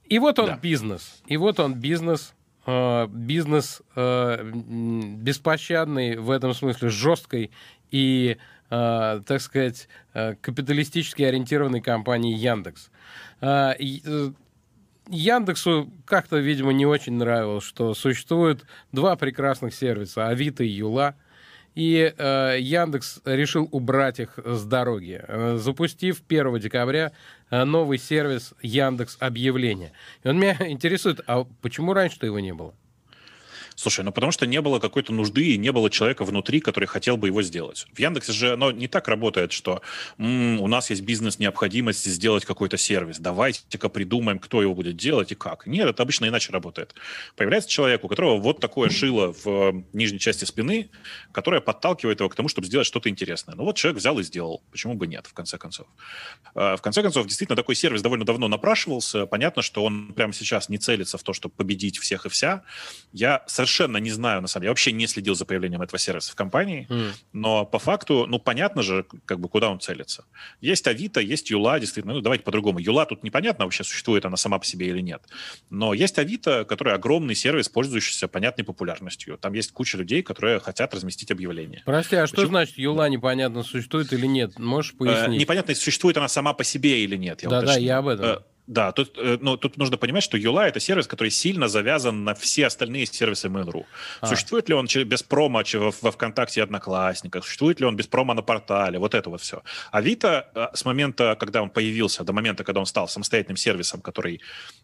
и вот он да. бизнес. И вот он бизнес Э, бизнес э, беспощадный в этом смысле, жесткой и э, так сказать, э, капиталистически ориентированной компании Яндекс. Э, э, Яндексу как-то, видимо, не очень нравилось, что существует два прекрасных сервиса, Авито и Юла, и э, Яндекс решил убрать их с дороги, э, запустив 1 декабря э, новый сервис Яндекс Объявления. И он меня интересует, а почему раньше-то его не было? Слушай, ну потому что не было какой-то нужды и не было человека внутри, который хотел бы его сделать. В Яндексе же оно не так работает, что м-м, у нас есть бизнес-необходимость сделать какой-то сервис. Давайте-ка придумаем, кто его будет делать и как. Нет, это обычно иначе работает. Появляется человек, у которого вот такое шило в нижней части спины, которое подталкивает его к тому, чтобы сделать что-то интересное. Ну вот человек взял и сделал. Почему бы нет, в конце концов? А, в конце концов, действительно, такой сервис довольно давно напрашивался. Понятно, что он прямо сейчас не целится в то, чтобы победить всех и вся. Я совершенно не знаю, на самом деле, я вообще не следил за появлением этого сервиса в компании, mm. но по факту, ну, понятно же, как бы, куда он целится. Есть Авито, есть Юла, действительно, ну, давайте по-другому. Юла тут непонятно вообще, существует она сама по себе или нет. Но есть Авито, который огромный сервис, пользующийся понятной популярностью. Там есть куча людей, которые хотят разместить объявление. Прости, а что Почему? значит Юла непонятно, существует или нет? Можешь э, пояснить? Э, непонятно, существует она сама по себе или нет. Да-да, я об этом. Э, да, тут, э, ну, тут нужно понимать, что Юла это сервис, который сильно завязан на все остальные сервисы Mail.ru. А. Существует ли он без промо во ВКонтакте и Одноклассниках? Существует ли он без промо на портале? Вот это вот все. Авито э, с момента, когда он появился, до момента, когда он стал самостоятельным сервисом, который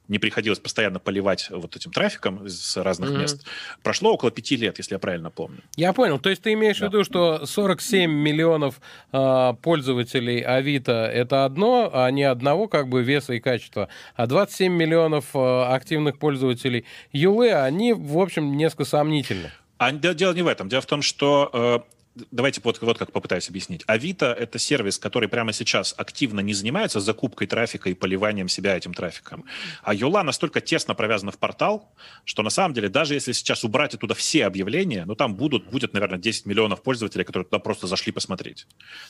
не приходилось постоянно поливать вот этим трафиком с разных mm-hmm. мест, прошло около пяти лет, если я правильно помню. Я понял. То есть ты имеешь да. в виду, что 47 миллионов э, пользователей Авито это одно, а не одного как бы веса и качества а 27 миллионов э, активных пользователей Юлы, они, в общем, несколько сомнительны. А дело не в этом. Дело в том, что э, давайте вот, вот как попытаюсь объяснить. Авито — это сервис, который прямо сейчас активно не занимается закупкой трафика и поливанием себя этим трафиком. А Юла настолько тесно провязана в портал, что на самом деле даже если сейчас убрать оттуда все объявления, ну там будут, будет, наверное, 10 миллионов пользователей, которые туда просто зашли посмотреть.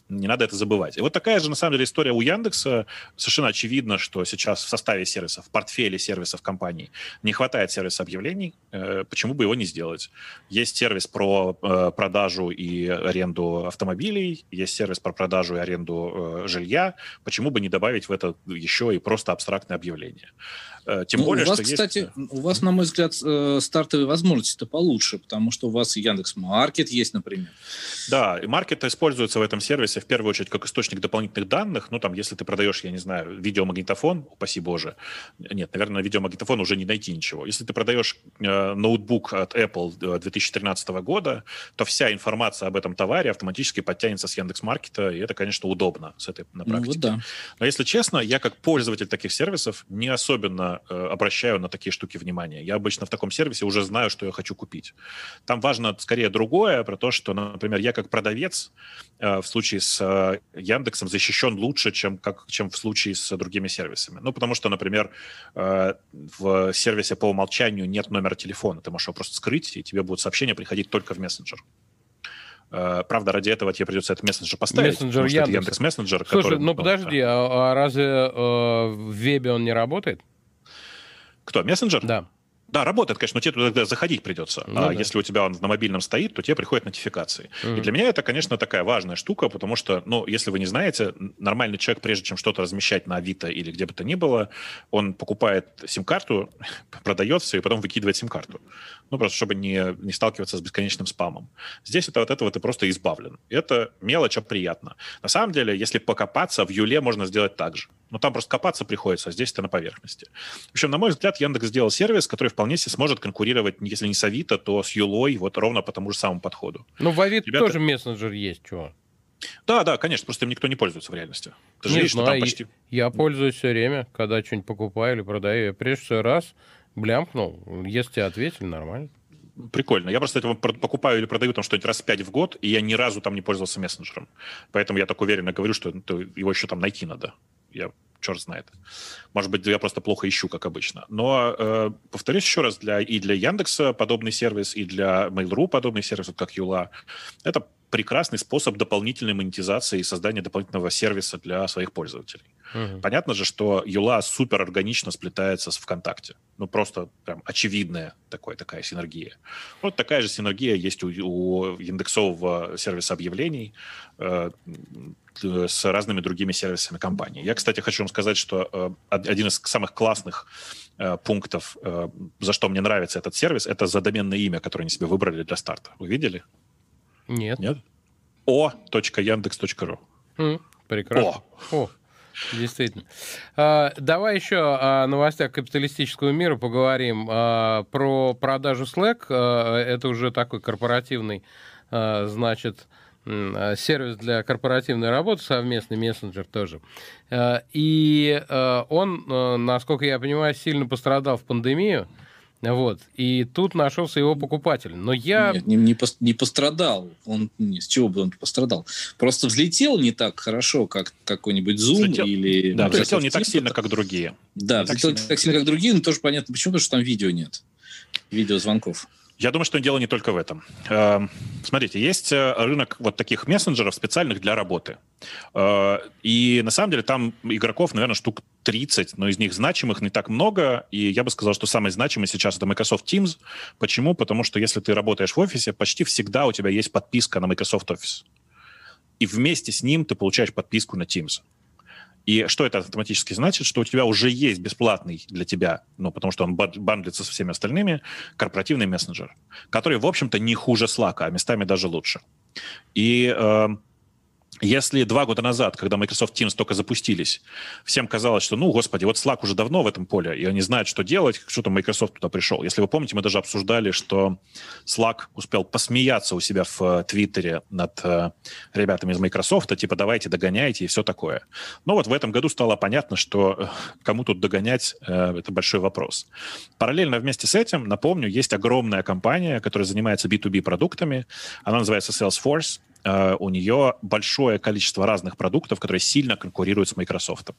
Не надо это забывать. И вот такая же, на самом деле, история у Яндекса. Совершенно очевидно, что сейчас в составе сервисов, в портфеле сервисов компании не хватает сервиса объявлений. Э, почему бы его не сделать? Есть сервис про э, продажу и аренду автомобилей, есть сервис про продажу и аренду э, жилья. Почему бы не добавить в это еще и просто абстрактное объявление? Э, тем ну, более, у вас, что кстати, есть... у вас, на мой взгляд, э, стартовые возможности-то получше, потому что у вас Яндекс Маркет есть, например. Да, и маркет используется в этом сервисе в первую очередь как источник дополнительных данных. Ну, там, если ты продаешь, я не знаю, видеомагнитофон, упаси боже. Нет, наверное, на видеомагнитофон уже не найти ничего. Если ты продаешь э, ноутбук от Apple 2013 года, то вся информация об этом товаре автоматически подтянется с Яндекс Маркета, и это, конечно, удобно с этой на практике. Ну, вот да. Но если честно, я как пользователь таких сервисов не особенно э, обращаю на такие штуки внимание. Я обычно в таком сервисе уже знаю, что я хочу купить. Там важно скорее другое, про то, что, например, я как продавец э, в случае с э, Яндексом защищен лучше, чем, как, чем в случае с другими сервисами. Ну, потому что, например, э, в сервисе по умолчанию нет номера телефона. Ты можешь его просто скрыть, и тебе будут сообщения приходить только в мессенджер. Uh, правда, ради этого тебе придется этот мессенджер поставить. Мессенджер Яндекс. Яндекс мессенджер. Слушай, который, ну подожди, а, а разве э, в вебе он не работает? Кто, мессенджер? Да. Да, работает, конечно, но тебе туда заходить придется. Ну, а да. если у тебя он на мобильном стоит, то тебе приходят нотификации. Угу. И для меня это, конечно, такая важная штука, потому что, ну, если вы не знаете, нормальный человек, прежде чем что-то размещать на Авито или где бы то ни было, он покупает сим-карту, продает все и потом выкидывает сим-карту. Ну, просто чтобы не, не сталкиваться с бесконечным спамом. Здесь это от этого ты просто избавлен. Это мелочь, а приятно. На самом деле, если покопаться, в Юле можно сделать так же. Но там просто копаться приходится, а здесь это на поверхности. В общем, на мой взгляд, Яндекс сделал сервис, который вполне себе сможет конкурировать, если не с Авито, то с Юлой, вот ровно по тому же самому подходу. Ну, в Авито Ребята... тоже мессенджер есть, чего? Да, да, конечно, просто им никто не пользуется в реальности. Ты же видишь, что там почти... Я пользуюсь все время, когда что-нибудь покупаю или продаю. Я прежде всего раз блямкнул, если тебе ответили, нормально. Прикольно. Я просто этого покупаю или продаю там что-нибудь раз в пять в год, и я ни разу там не пользовался мессенджером. Поэтому я так уверенно говорю, что ну, его еще там найти надо. Я черт знает. Может быть, я просто плохо ищу, как обычно. Но, э, повторюсь еще раз, для, и для Яндекса подобный сервис, и для Mail.ru подобный сервис, вот как Юла, это прекрасный способ дополнительной монетизации и создания дополнительного сервиса для своих пользователей. Угу. Понятно же, что Юла супер органично сплетается с ВКонтакте. Ну, просто прям очевидная такой, такая синергия. Вот такая же синергия есть у, у индексового сервиса объявлений э, с разными другими сервисами компании. Я, кстати, хочу вам сказать, что э, один из самых классных э, пунктов, э, за что мне нравится этот сервис, это за доменное имя, которое они себе выбрали для старта. Вы видели? Нет. Нет? o.yandex.ru. Mm, прекрасно. О. О. Действительно. А, давай еще о новостях капиталистического мира поговорим. А, про продажу Slack. А, это уже такой корпоративный, значит, сервис для корпоративной работы, совместный мессенджер тоже. И он, насколько я понимаю, сильно пострадал в пандемию. Вот. И тут нашелся его покупатель. Но я... Нет, не, не, не пострадал. Он с чего бы он пострадал? Просто взлетел не так хорошо, как какой-нибудь Zoom взлетел, или... Да, взлетел не так сильно, как другие. Да, не взлетел так не так сильно, как другие, но тоже понятно, почему, потому что там видео нет. Видеозвонков. Я думаю, что дело не только в этом. Эм, смотрите, есть э, рынок вот таких мессенджеров специальных для работы. Э, и на самом деле там игроков, наверное, штук 30, но из них значимых не так много. И я бы сказал, что самый значимый сейчас это Microsoft Teams. Почему? Потому что если ты работаешь в офисе, почти всегда у тебя есть подписка на Microsoft Office. И вместе с ним ты получаешь подписку на Teams. И что это автоматически значит? Что у тебя уже есть бесплатный для тебя, ну, потому что он бандлится со всеми остальными, корпоративный мессенджер, который, в общем-то, не хуже Slack, а местами даже лучше. И э, если два года назад, когда Microsoft Teams только запустились, всем казалось, что, ну, господи, вот Slack уже давно в этом поле, и они знают, что делать, что-то Microsoft туда пришел. Если вы помните, мы даже обсуждали, что Slack успел посмеяться у себя в э, Твиттере над э, ребятами из Microsoft, типа, давайте догоняйте и все такое. Но вот в этом году стало понятно, что э, кому тут догонять, э, это большой вопрос. Параллельно вместе с этим, напомню, есть огромная компания, которая занимается B2B продуктами, она называется Salesforce, Э, у нее большое количество разных продуктов, которые сильно конкурируют с Microsoft.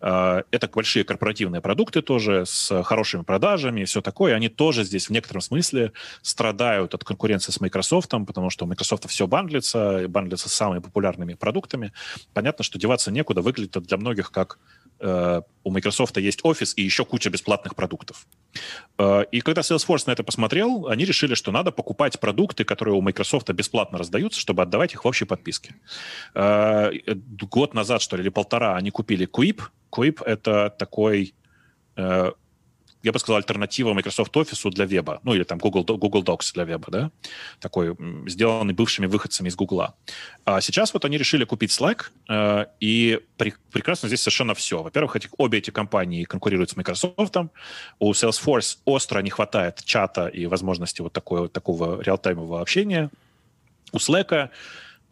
Э, это большие корпоративные продукты тоже с хорошими продажами и все такое. Они тоже здесь в некотором смысле страдают от конкуренции с Microsoft, потому что у Microsoft все бандлится, бандлится с самыми популярными продуктами. Понятно, что деваться некуда, выглядит это для многих как у Microsoft есть офис и еще куча бесплатных продуктов. Э, и когда Salesforce на это посмотрел, они решили, что надо покупать продукты, которые у Microsoft бесплатно раздаются, чтобы отдавать их в общей подписке. Э, год назад, что ли, или полтора, они купили Quip. Quip — это такой я бы сказал, альтернатива Microsoft Office для веба, ну или там Google, Google Docs для веба, да, такой, сделанный бывшими выходцами из Google. А сейчас вот они решили купить Slack, э, и прекрасно здесь совершенно все. Во-первых, эти, обе эти компании конкурируют с Microsoft, у Salesforce остро не хватает чата и возможности вот, такой, такого реалтаймового общения, у Slack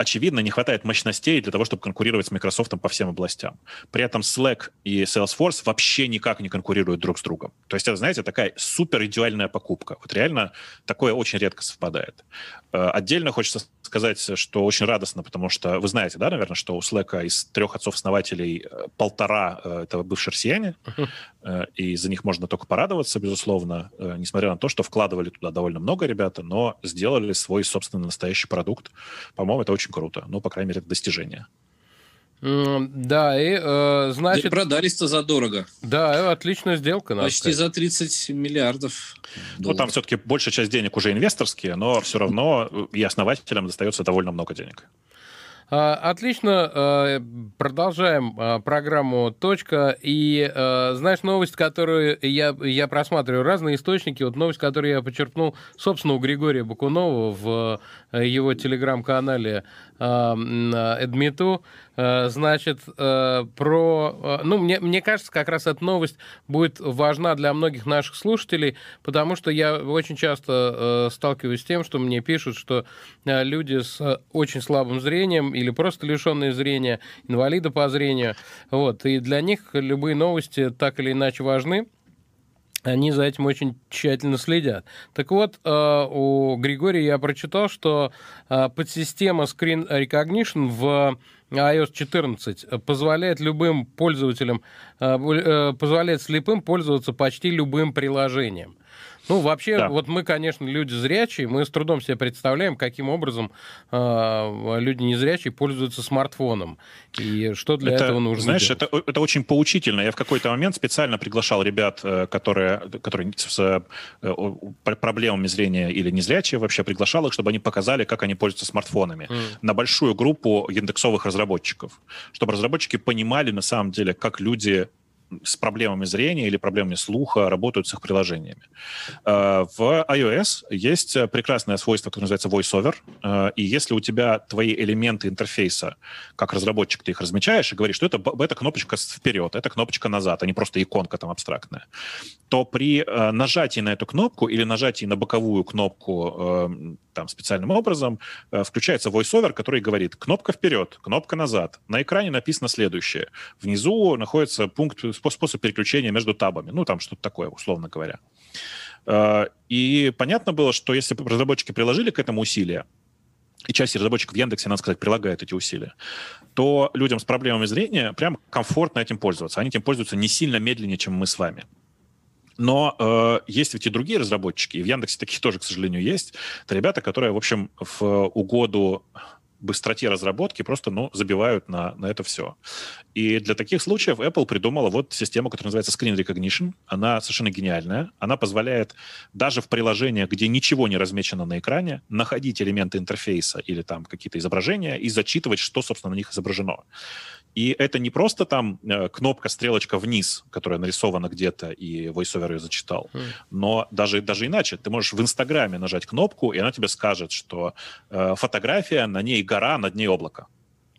очевидно, не хватает мощностей для того, чтобы конкурировать с Microsoft по всем областям. При этом Slack и Salesforce вообще никак не конкурируют друг с другом. То есть это, знаете, такая супер идеальная покупка. Вот реально такое очень редко совпадает. Э, отдельно хочется сказать, что очень радостно, потому что вы знаете, да, наверное, что у Slack из трех отцов-основателей э, полтора э, это бывшие россияне, и за них можно только порадоваться, безусловно, несмотря на то, что вкладывали туда довольно много ребята, но сделали свой собственный настоящий продукт. По-моему, это очень круто. Ну, по крайней мере, это достижение. Да, и э, значит... Продались-то задорого. Да, отличная сделка. Почти сказать. за 30 миллиардов долларов. Ну, там все-таки большая часть денег уже инвесторские, но все равно и основателям достается довольно много денег. А, отлично, э, продолжаем э, программу «Точка». И знаешь, новость, которую я, я просматриваю, разные источники, вот новость, которую я почерпнул, собственно, у Григория Бакунова в его телеграм-канале Эдмиту, значит, про... Ну, мне, мне кажется, как раз эта новость будет важна для многих наших слушателей, потому что я очень часто сталкиваюсь с тем, что мне пишут, что люди с очень слабым зрением или просто лишенные зрения, инвалиды по зрению. Вот. И для них любые новости так или иначе важны они за этим очень тщательно следят. Так вот, э, у Григория я прочитал, что э, подсистема Screen Recognition в iOS 14 позволяет любым пользователям, э, позволяет слепым пользоваться почти любым приложением. Ну, вообще, да. вот мы, конечно, люди зрячие, мы с трудом себе представляем, каким образом э, люди незрячие пользуются смартфоном. И что для это, этого нужно Знаешь, это, это очень поучительно. Я в какой-то момент специально приглашал ребят, э, которые, которые с э, проблемами зрения или незрячие вообще, приглашал их, чтобы они показали, как они пользуются смартфонами. Mm. На большую группу индексовых разработчиков. Чтобы разработчики понимали, на самом деле, как люди с проблемами зрения или проблемами слуха работают с их приложениями. Э, в iOS есть прекрасное свойство, которое называется VoiceOver, э, и если у тебя твои элементы интерфейса, как разработчик, ты их размечаешь и говоришь, что это, это кнопочка вперед, это кнопочка назад, а не просто иконка там абстрактная, то при э, нажатии на эту кнопку или нажатии на боковую кнопку там специальным образом включается VoiceOver, который говорит кнопка вперед, кнопка назад. На экране написано следующее. Внизу находится пункт способ переключения между табами. Ну, там что-то такое, условно говоря. Э, и понятно было, что если разработчики приложили к этому усилия, и часть разработчиков в Яндексе, надо сказать, прилагает эти усилия, то людям с проблемами зрения прям комфортно этим пользоваться. Они этим пользуются не сильно медленнее, чем мы с вами. Но э, есть ведь и другие разработчики, и в Яндексе таких тоже, к сожалению, есть. Это ребята, которые, в общем, в угоду быстроте разработки просто ну, забивают на, на это все. И для таких случаев Apple придумала вот систему, которая называется Screen Recognition. Она совершенно гениальная. Она позволяет даже в приложениях, где ничего не размечено на экране, находить элементы интерфейса или там какие-то изображения и зачитывать, что, собственно, на них изображено. И это не просто там э, кнопка, стрелочка вниз, которая нарисована где-то, и VoiceOver ее зачитал, mm. но даже, даже иначе. Ты можешь в Инстаграме нажать кнопку, и она тебе скажет, что э, фотография, на ней гора, над ней облако.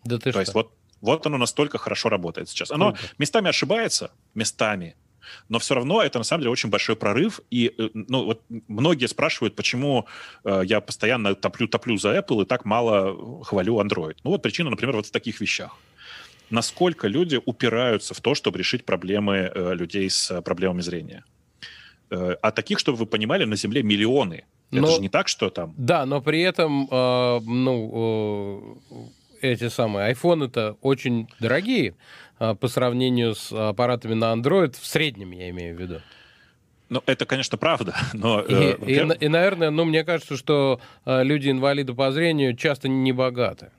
Да ты То что? есть вот, вот оно настолько хорошо работает сейчас. Оно Круто. местами ошибается, местами, но все равно это на самом деле очень большой прорыв. И э, ну, вот многие спрашивают, почему э, я постоянно топлю, топлю за Apple и так мало хвалю Android. Ну вот причина, например, вот в таких вещах насколько люди упираются в то, чтобы решить проблемы э, людей с э, проблемами зрения. Э, а таких, чтобы вы понимали, на Земле миллионы. Но, Это же не так, что там... Да, но при этом, э, ну, э, эти самые айфоны-то очень дорогие э, по сравнению с аппаратами на Android, в среднем я имею в виду. Ну, это, конечно, правда, но... И, э, и, и, наверное, ну, мне кажется, что э, люди-инвалиды по зрению часто не богаты.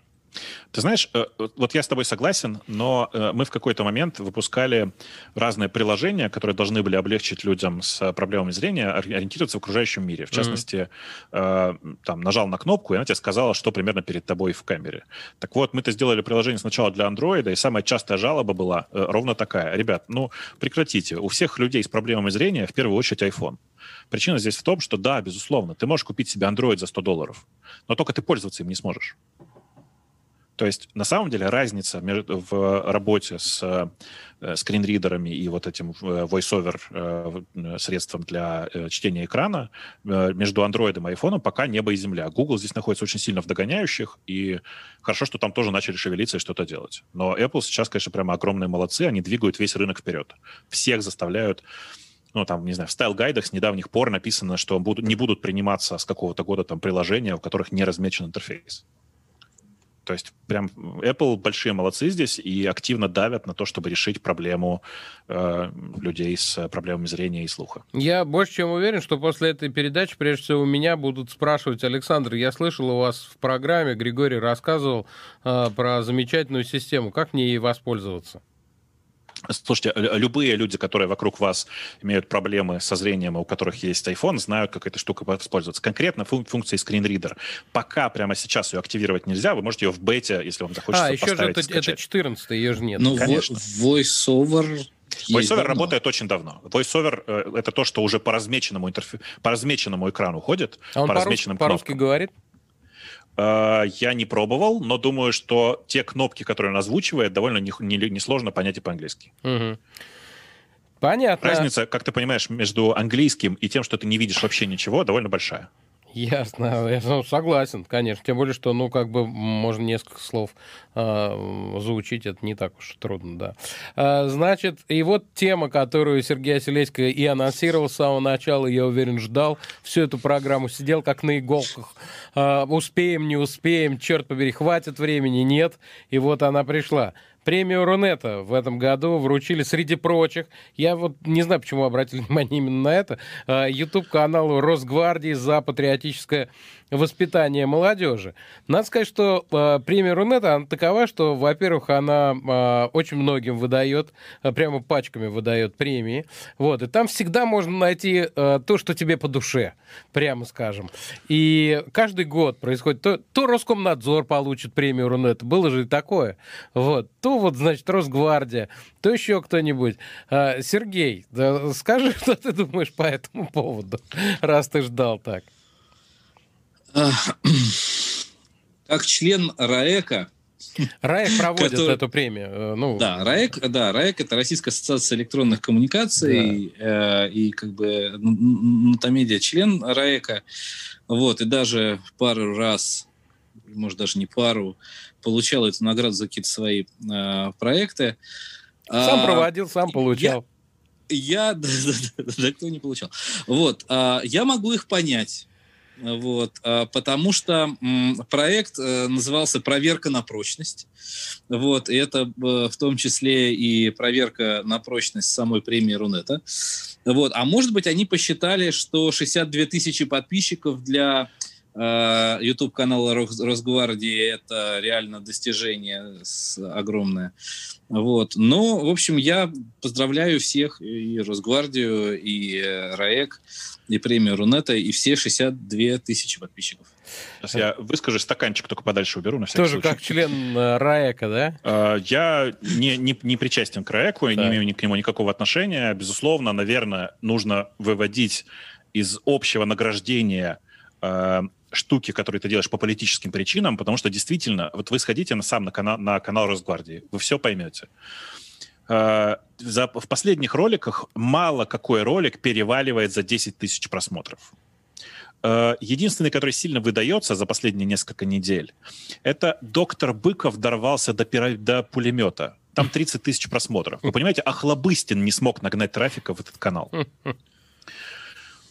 Ты знаешь, э, вот я с тобой согласен, но э, мы в какой-то момент выпускали разные приложения, которые должны были облегчить людям с проблемами зрения ориентироваться в окружающем мире. В частности, mm-hmm. там нажал на кнопку, и она тебе сказала, что примерно перед тобой в камере. Так вот, мы-то сделали приложение сначала для Android, и самая частая жалоба была ровно такая. Ребят, ну прекратите. У всех людей с проблемами зрения в первую очередь iPhone. Причина здесь в том, что да, безусловно, ты можешь купить себе Android за 100 долларов, но только ты пользоваться им не сможешь. То есть на самом деле разница в работе с э, скринридерами и вот этим э, voiceover э, средством для чтения экрана между Android и iPhone пока небо и земля. Google здесь находится очень сильно в догоняющих, и хорошо, что там тоже начали шевелиться и что-то делать. Но Apple сейчас, конечно, прямо огромные молодцы, они двигают весь рынок вперед. Всех заставляют ну, там, не знаю, в стайл-гайдах с недавних пор написано, что будут, не будут приниматься с какого-то года там приложения, у которых не размечен интерфейс. То есть прям Apple большие молодцы здесь и активно давят на то, чтобы решить проблему э, людей с проблемами зрения и слуха. Я больше чем уверен, что после этой передачи, прежде всего, у меня будут спрашивать, Александр, я слышал у вас в программе, Григорий рассказывал э, про замечательную систему, как мне ей воспользоваться? Слушайте, любые люди, которые вокруг вас имеют проблемы со зрением, у которых есть iPhone, знают, как эта штука использоваться. Конкретно фун- функция скринридер. Пока прямо сейчас ее активировать нельзя, вы можете ее в бете, если вам захочется, А, еще же это, это 14 ее же нет. Ну, Конечно. VoiceOver VoiceOver работает очень давно. VoiceOver э, — это то, что уже по размеченному, интерфе... по размеченному экрану ходит. А он по размеченным по-русски говорит? Э, я не пробовал, но думаю, что те кнопки, которые он озвучивает, довольно несложно не, не понять и по-английски. Угу. Понятно. Разница, как ты понимаешь, между английским и тем, что ты не видишь вообще ничего, довольно большая. Ясно, я согласен, конечно. Тем более, что, ну, как бы можно несколько слов э, заучить, это не так уж трудно, да. Э, значит, и вот тема, которую Сергей Оселесько и анонсировал с самого начала, я уверен, ждал всю эту программу, сидел как на иголках. Э, успеем, не успеем, черт побери, хватит времени, нет. И вот она пришла. Премию Рунета в этом году вручили среди прочих. Я вот не знаю, почему обратили внимание именно на это. YouTube-каналу Росгвардии за патриотическое воспитание молодежи. Надо сказать, что э, премия Рунета, она такова, что, во-первых, она э, очень многим выдает, э, прямо пачками выдает премии. Вот, и там всегда можно найти э, то, что тебе по душе, прямо скажем. И каждый год происходит то, то Роскомнадзор получит премию Рунета, было же и такое. Вот, то вот, значит, Росгвардия, то еще кто-нибудь. Э, Сергей, да, скажи, что ты думаешь по этому поводу, раз ты ждал так. Как член РАЭКа, РАЭК проводит который... эту премию. Э, ну... Да, РАЭК, да, РАЭК это Российская ассоциация электронных коммуникаций, да. э, и как бы Нотамедиа член РАЭКа. Вот, и даже пару раз, может даже не пару, получал эту награду за какие-то свои э, проекты. Сам а, проводил, сам получал. Я, я да, да, да, да, кто не получал. Вот, а, я могу их понять вот, а, потому что проект э, назывался «Проверка на прочность». Вот, и это э, в том числе и проверка на прочность самой премии Рунета. Вот, а может быть, они посчитали, что 62 тысячи подписчиков для YouTube канала Росгвардии это реально достижение огромное. Вот. Но, в общем, я поздравляю всех и Росгвардию, и РАЭК и премию Рунета, и все 62 тысячи подписчиков. Сейчас я выскажу, стаканчик только подальше уберу. На Тоже случай. как член э, РАЭКа, да? Я не, не, не причастен к РАЭКу, да. не имею к нему никакого отношения. Безусловно, наверное, нужно выводить из общего награждения э, штуки, которые ты делаешь по политическим причинам, потому что действительно, вот вы сходите на, сам на канал, на канал Росгвардии, вы все поймете. Э, за, в последних роликах мало какой ролик переваливает за 10 тысяч просмотров. Э, единственный, который сильно выдается за последние несколько недель, это доктор Быков дорвался до, пира... до пулемета. Там 30 тысяч просмотров. Вы понимаете, Ахлобыстин не смог нагнать трафика в этот канал.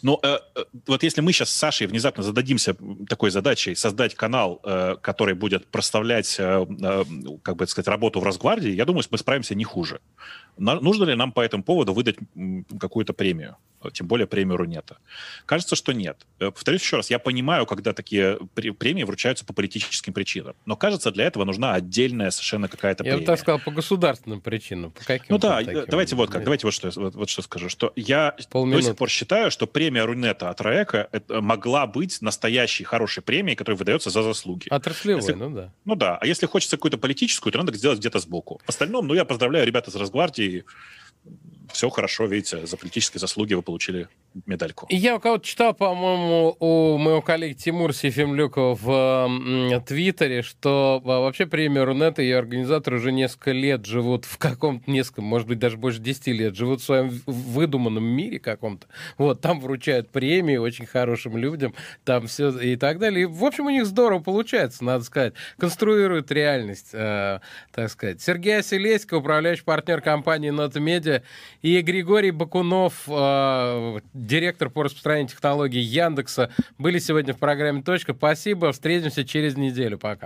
Но э, э, вот если мы сейчас с Сашей внезапно зададимся такой задачей создать канал, э, который будет проставлять, э, э, как бы сказать, работу в Росгвардии, я думаю, мы справимся не хуже. Нужно ли нам по этому поводу выдать какую-то премию? Тем более премию Рунета. Кажется, что нет. Э, повторюсь еще раз, я понимаю, когда такие премии вручаются по политическим причинам. Но кажется, для этого нужна отдельная совершенно какая-то премия. Я бы так сказал, по государственным причинам. По каким ну да, давайте вот как, давайте вот что, вот, вот что скажу, что я Полминуты. до сих пор считаю, что премия Рунета от РАЭКа это могла быть настоящей хорошей премией, которая выдается за заслуги. Отраслевой, если, ну да. Ну да, а если хочется какую-то политическую, то надо сделать где-то сбоку. В остальном, ну я поздравляю ребята из Росгвардии, России все хорошо, видите, за политические заслуги вы получили медальку. Я у кого-то читал, по-моему, у моего коллеги Тимура Сефимлюкова в Твиттере, что вообще премия Рунета и ее организаторы уже несколько лет живут в каком-то, несколько, может быть, даже больше 10 лет, живут в своем выдуманном мире каком-то. Вот, там вручают премии очень хорошим людям, там все и так далее. И, в общем, у них здорово получается, надо сказать. Конструируют реальность, э, так сказать. Сергей Оселесько, управляющий партнер компании Нота Медиа, и Григорий Бакунов, э, директор по распространению технологий Яндекса, были сегодня в программе «Точка». Спасибо, встретимся через неделю. Пока.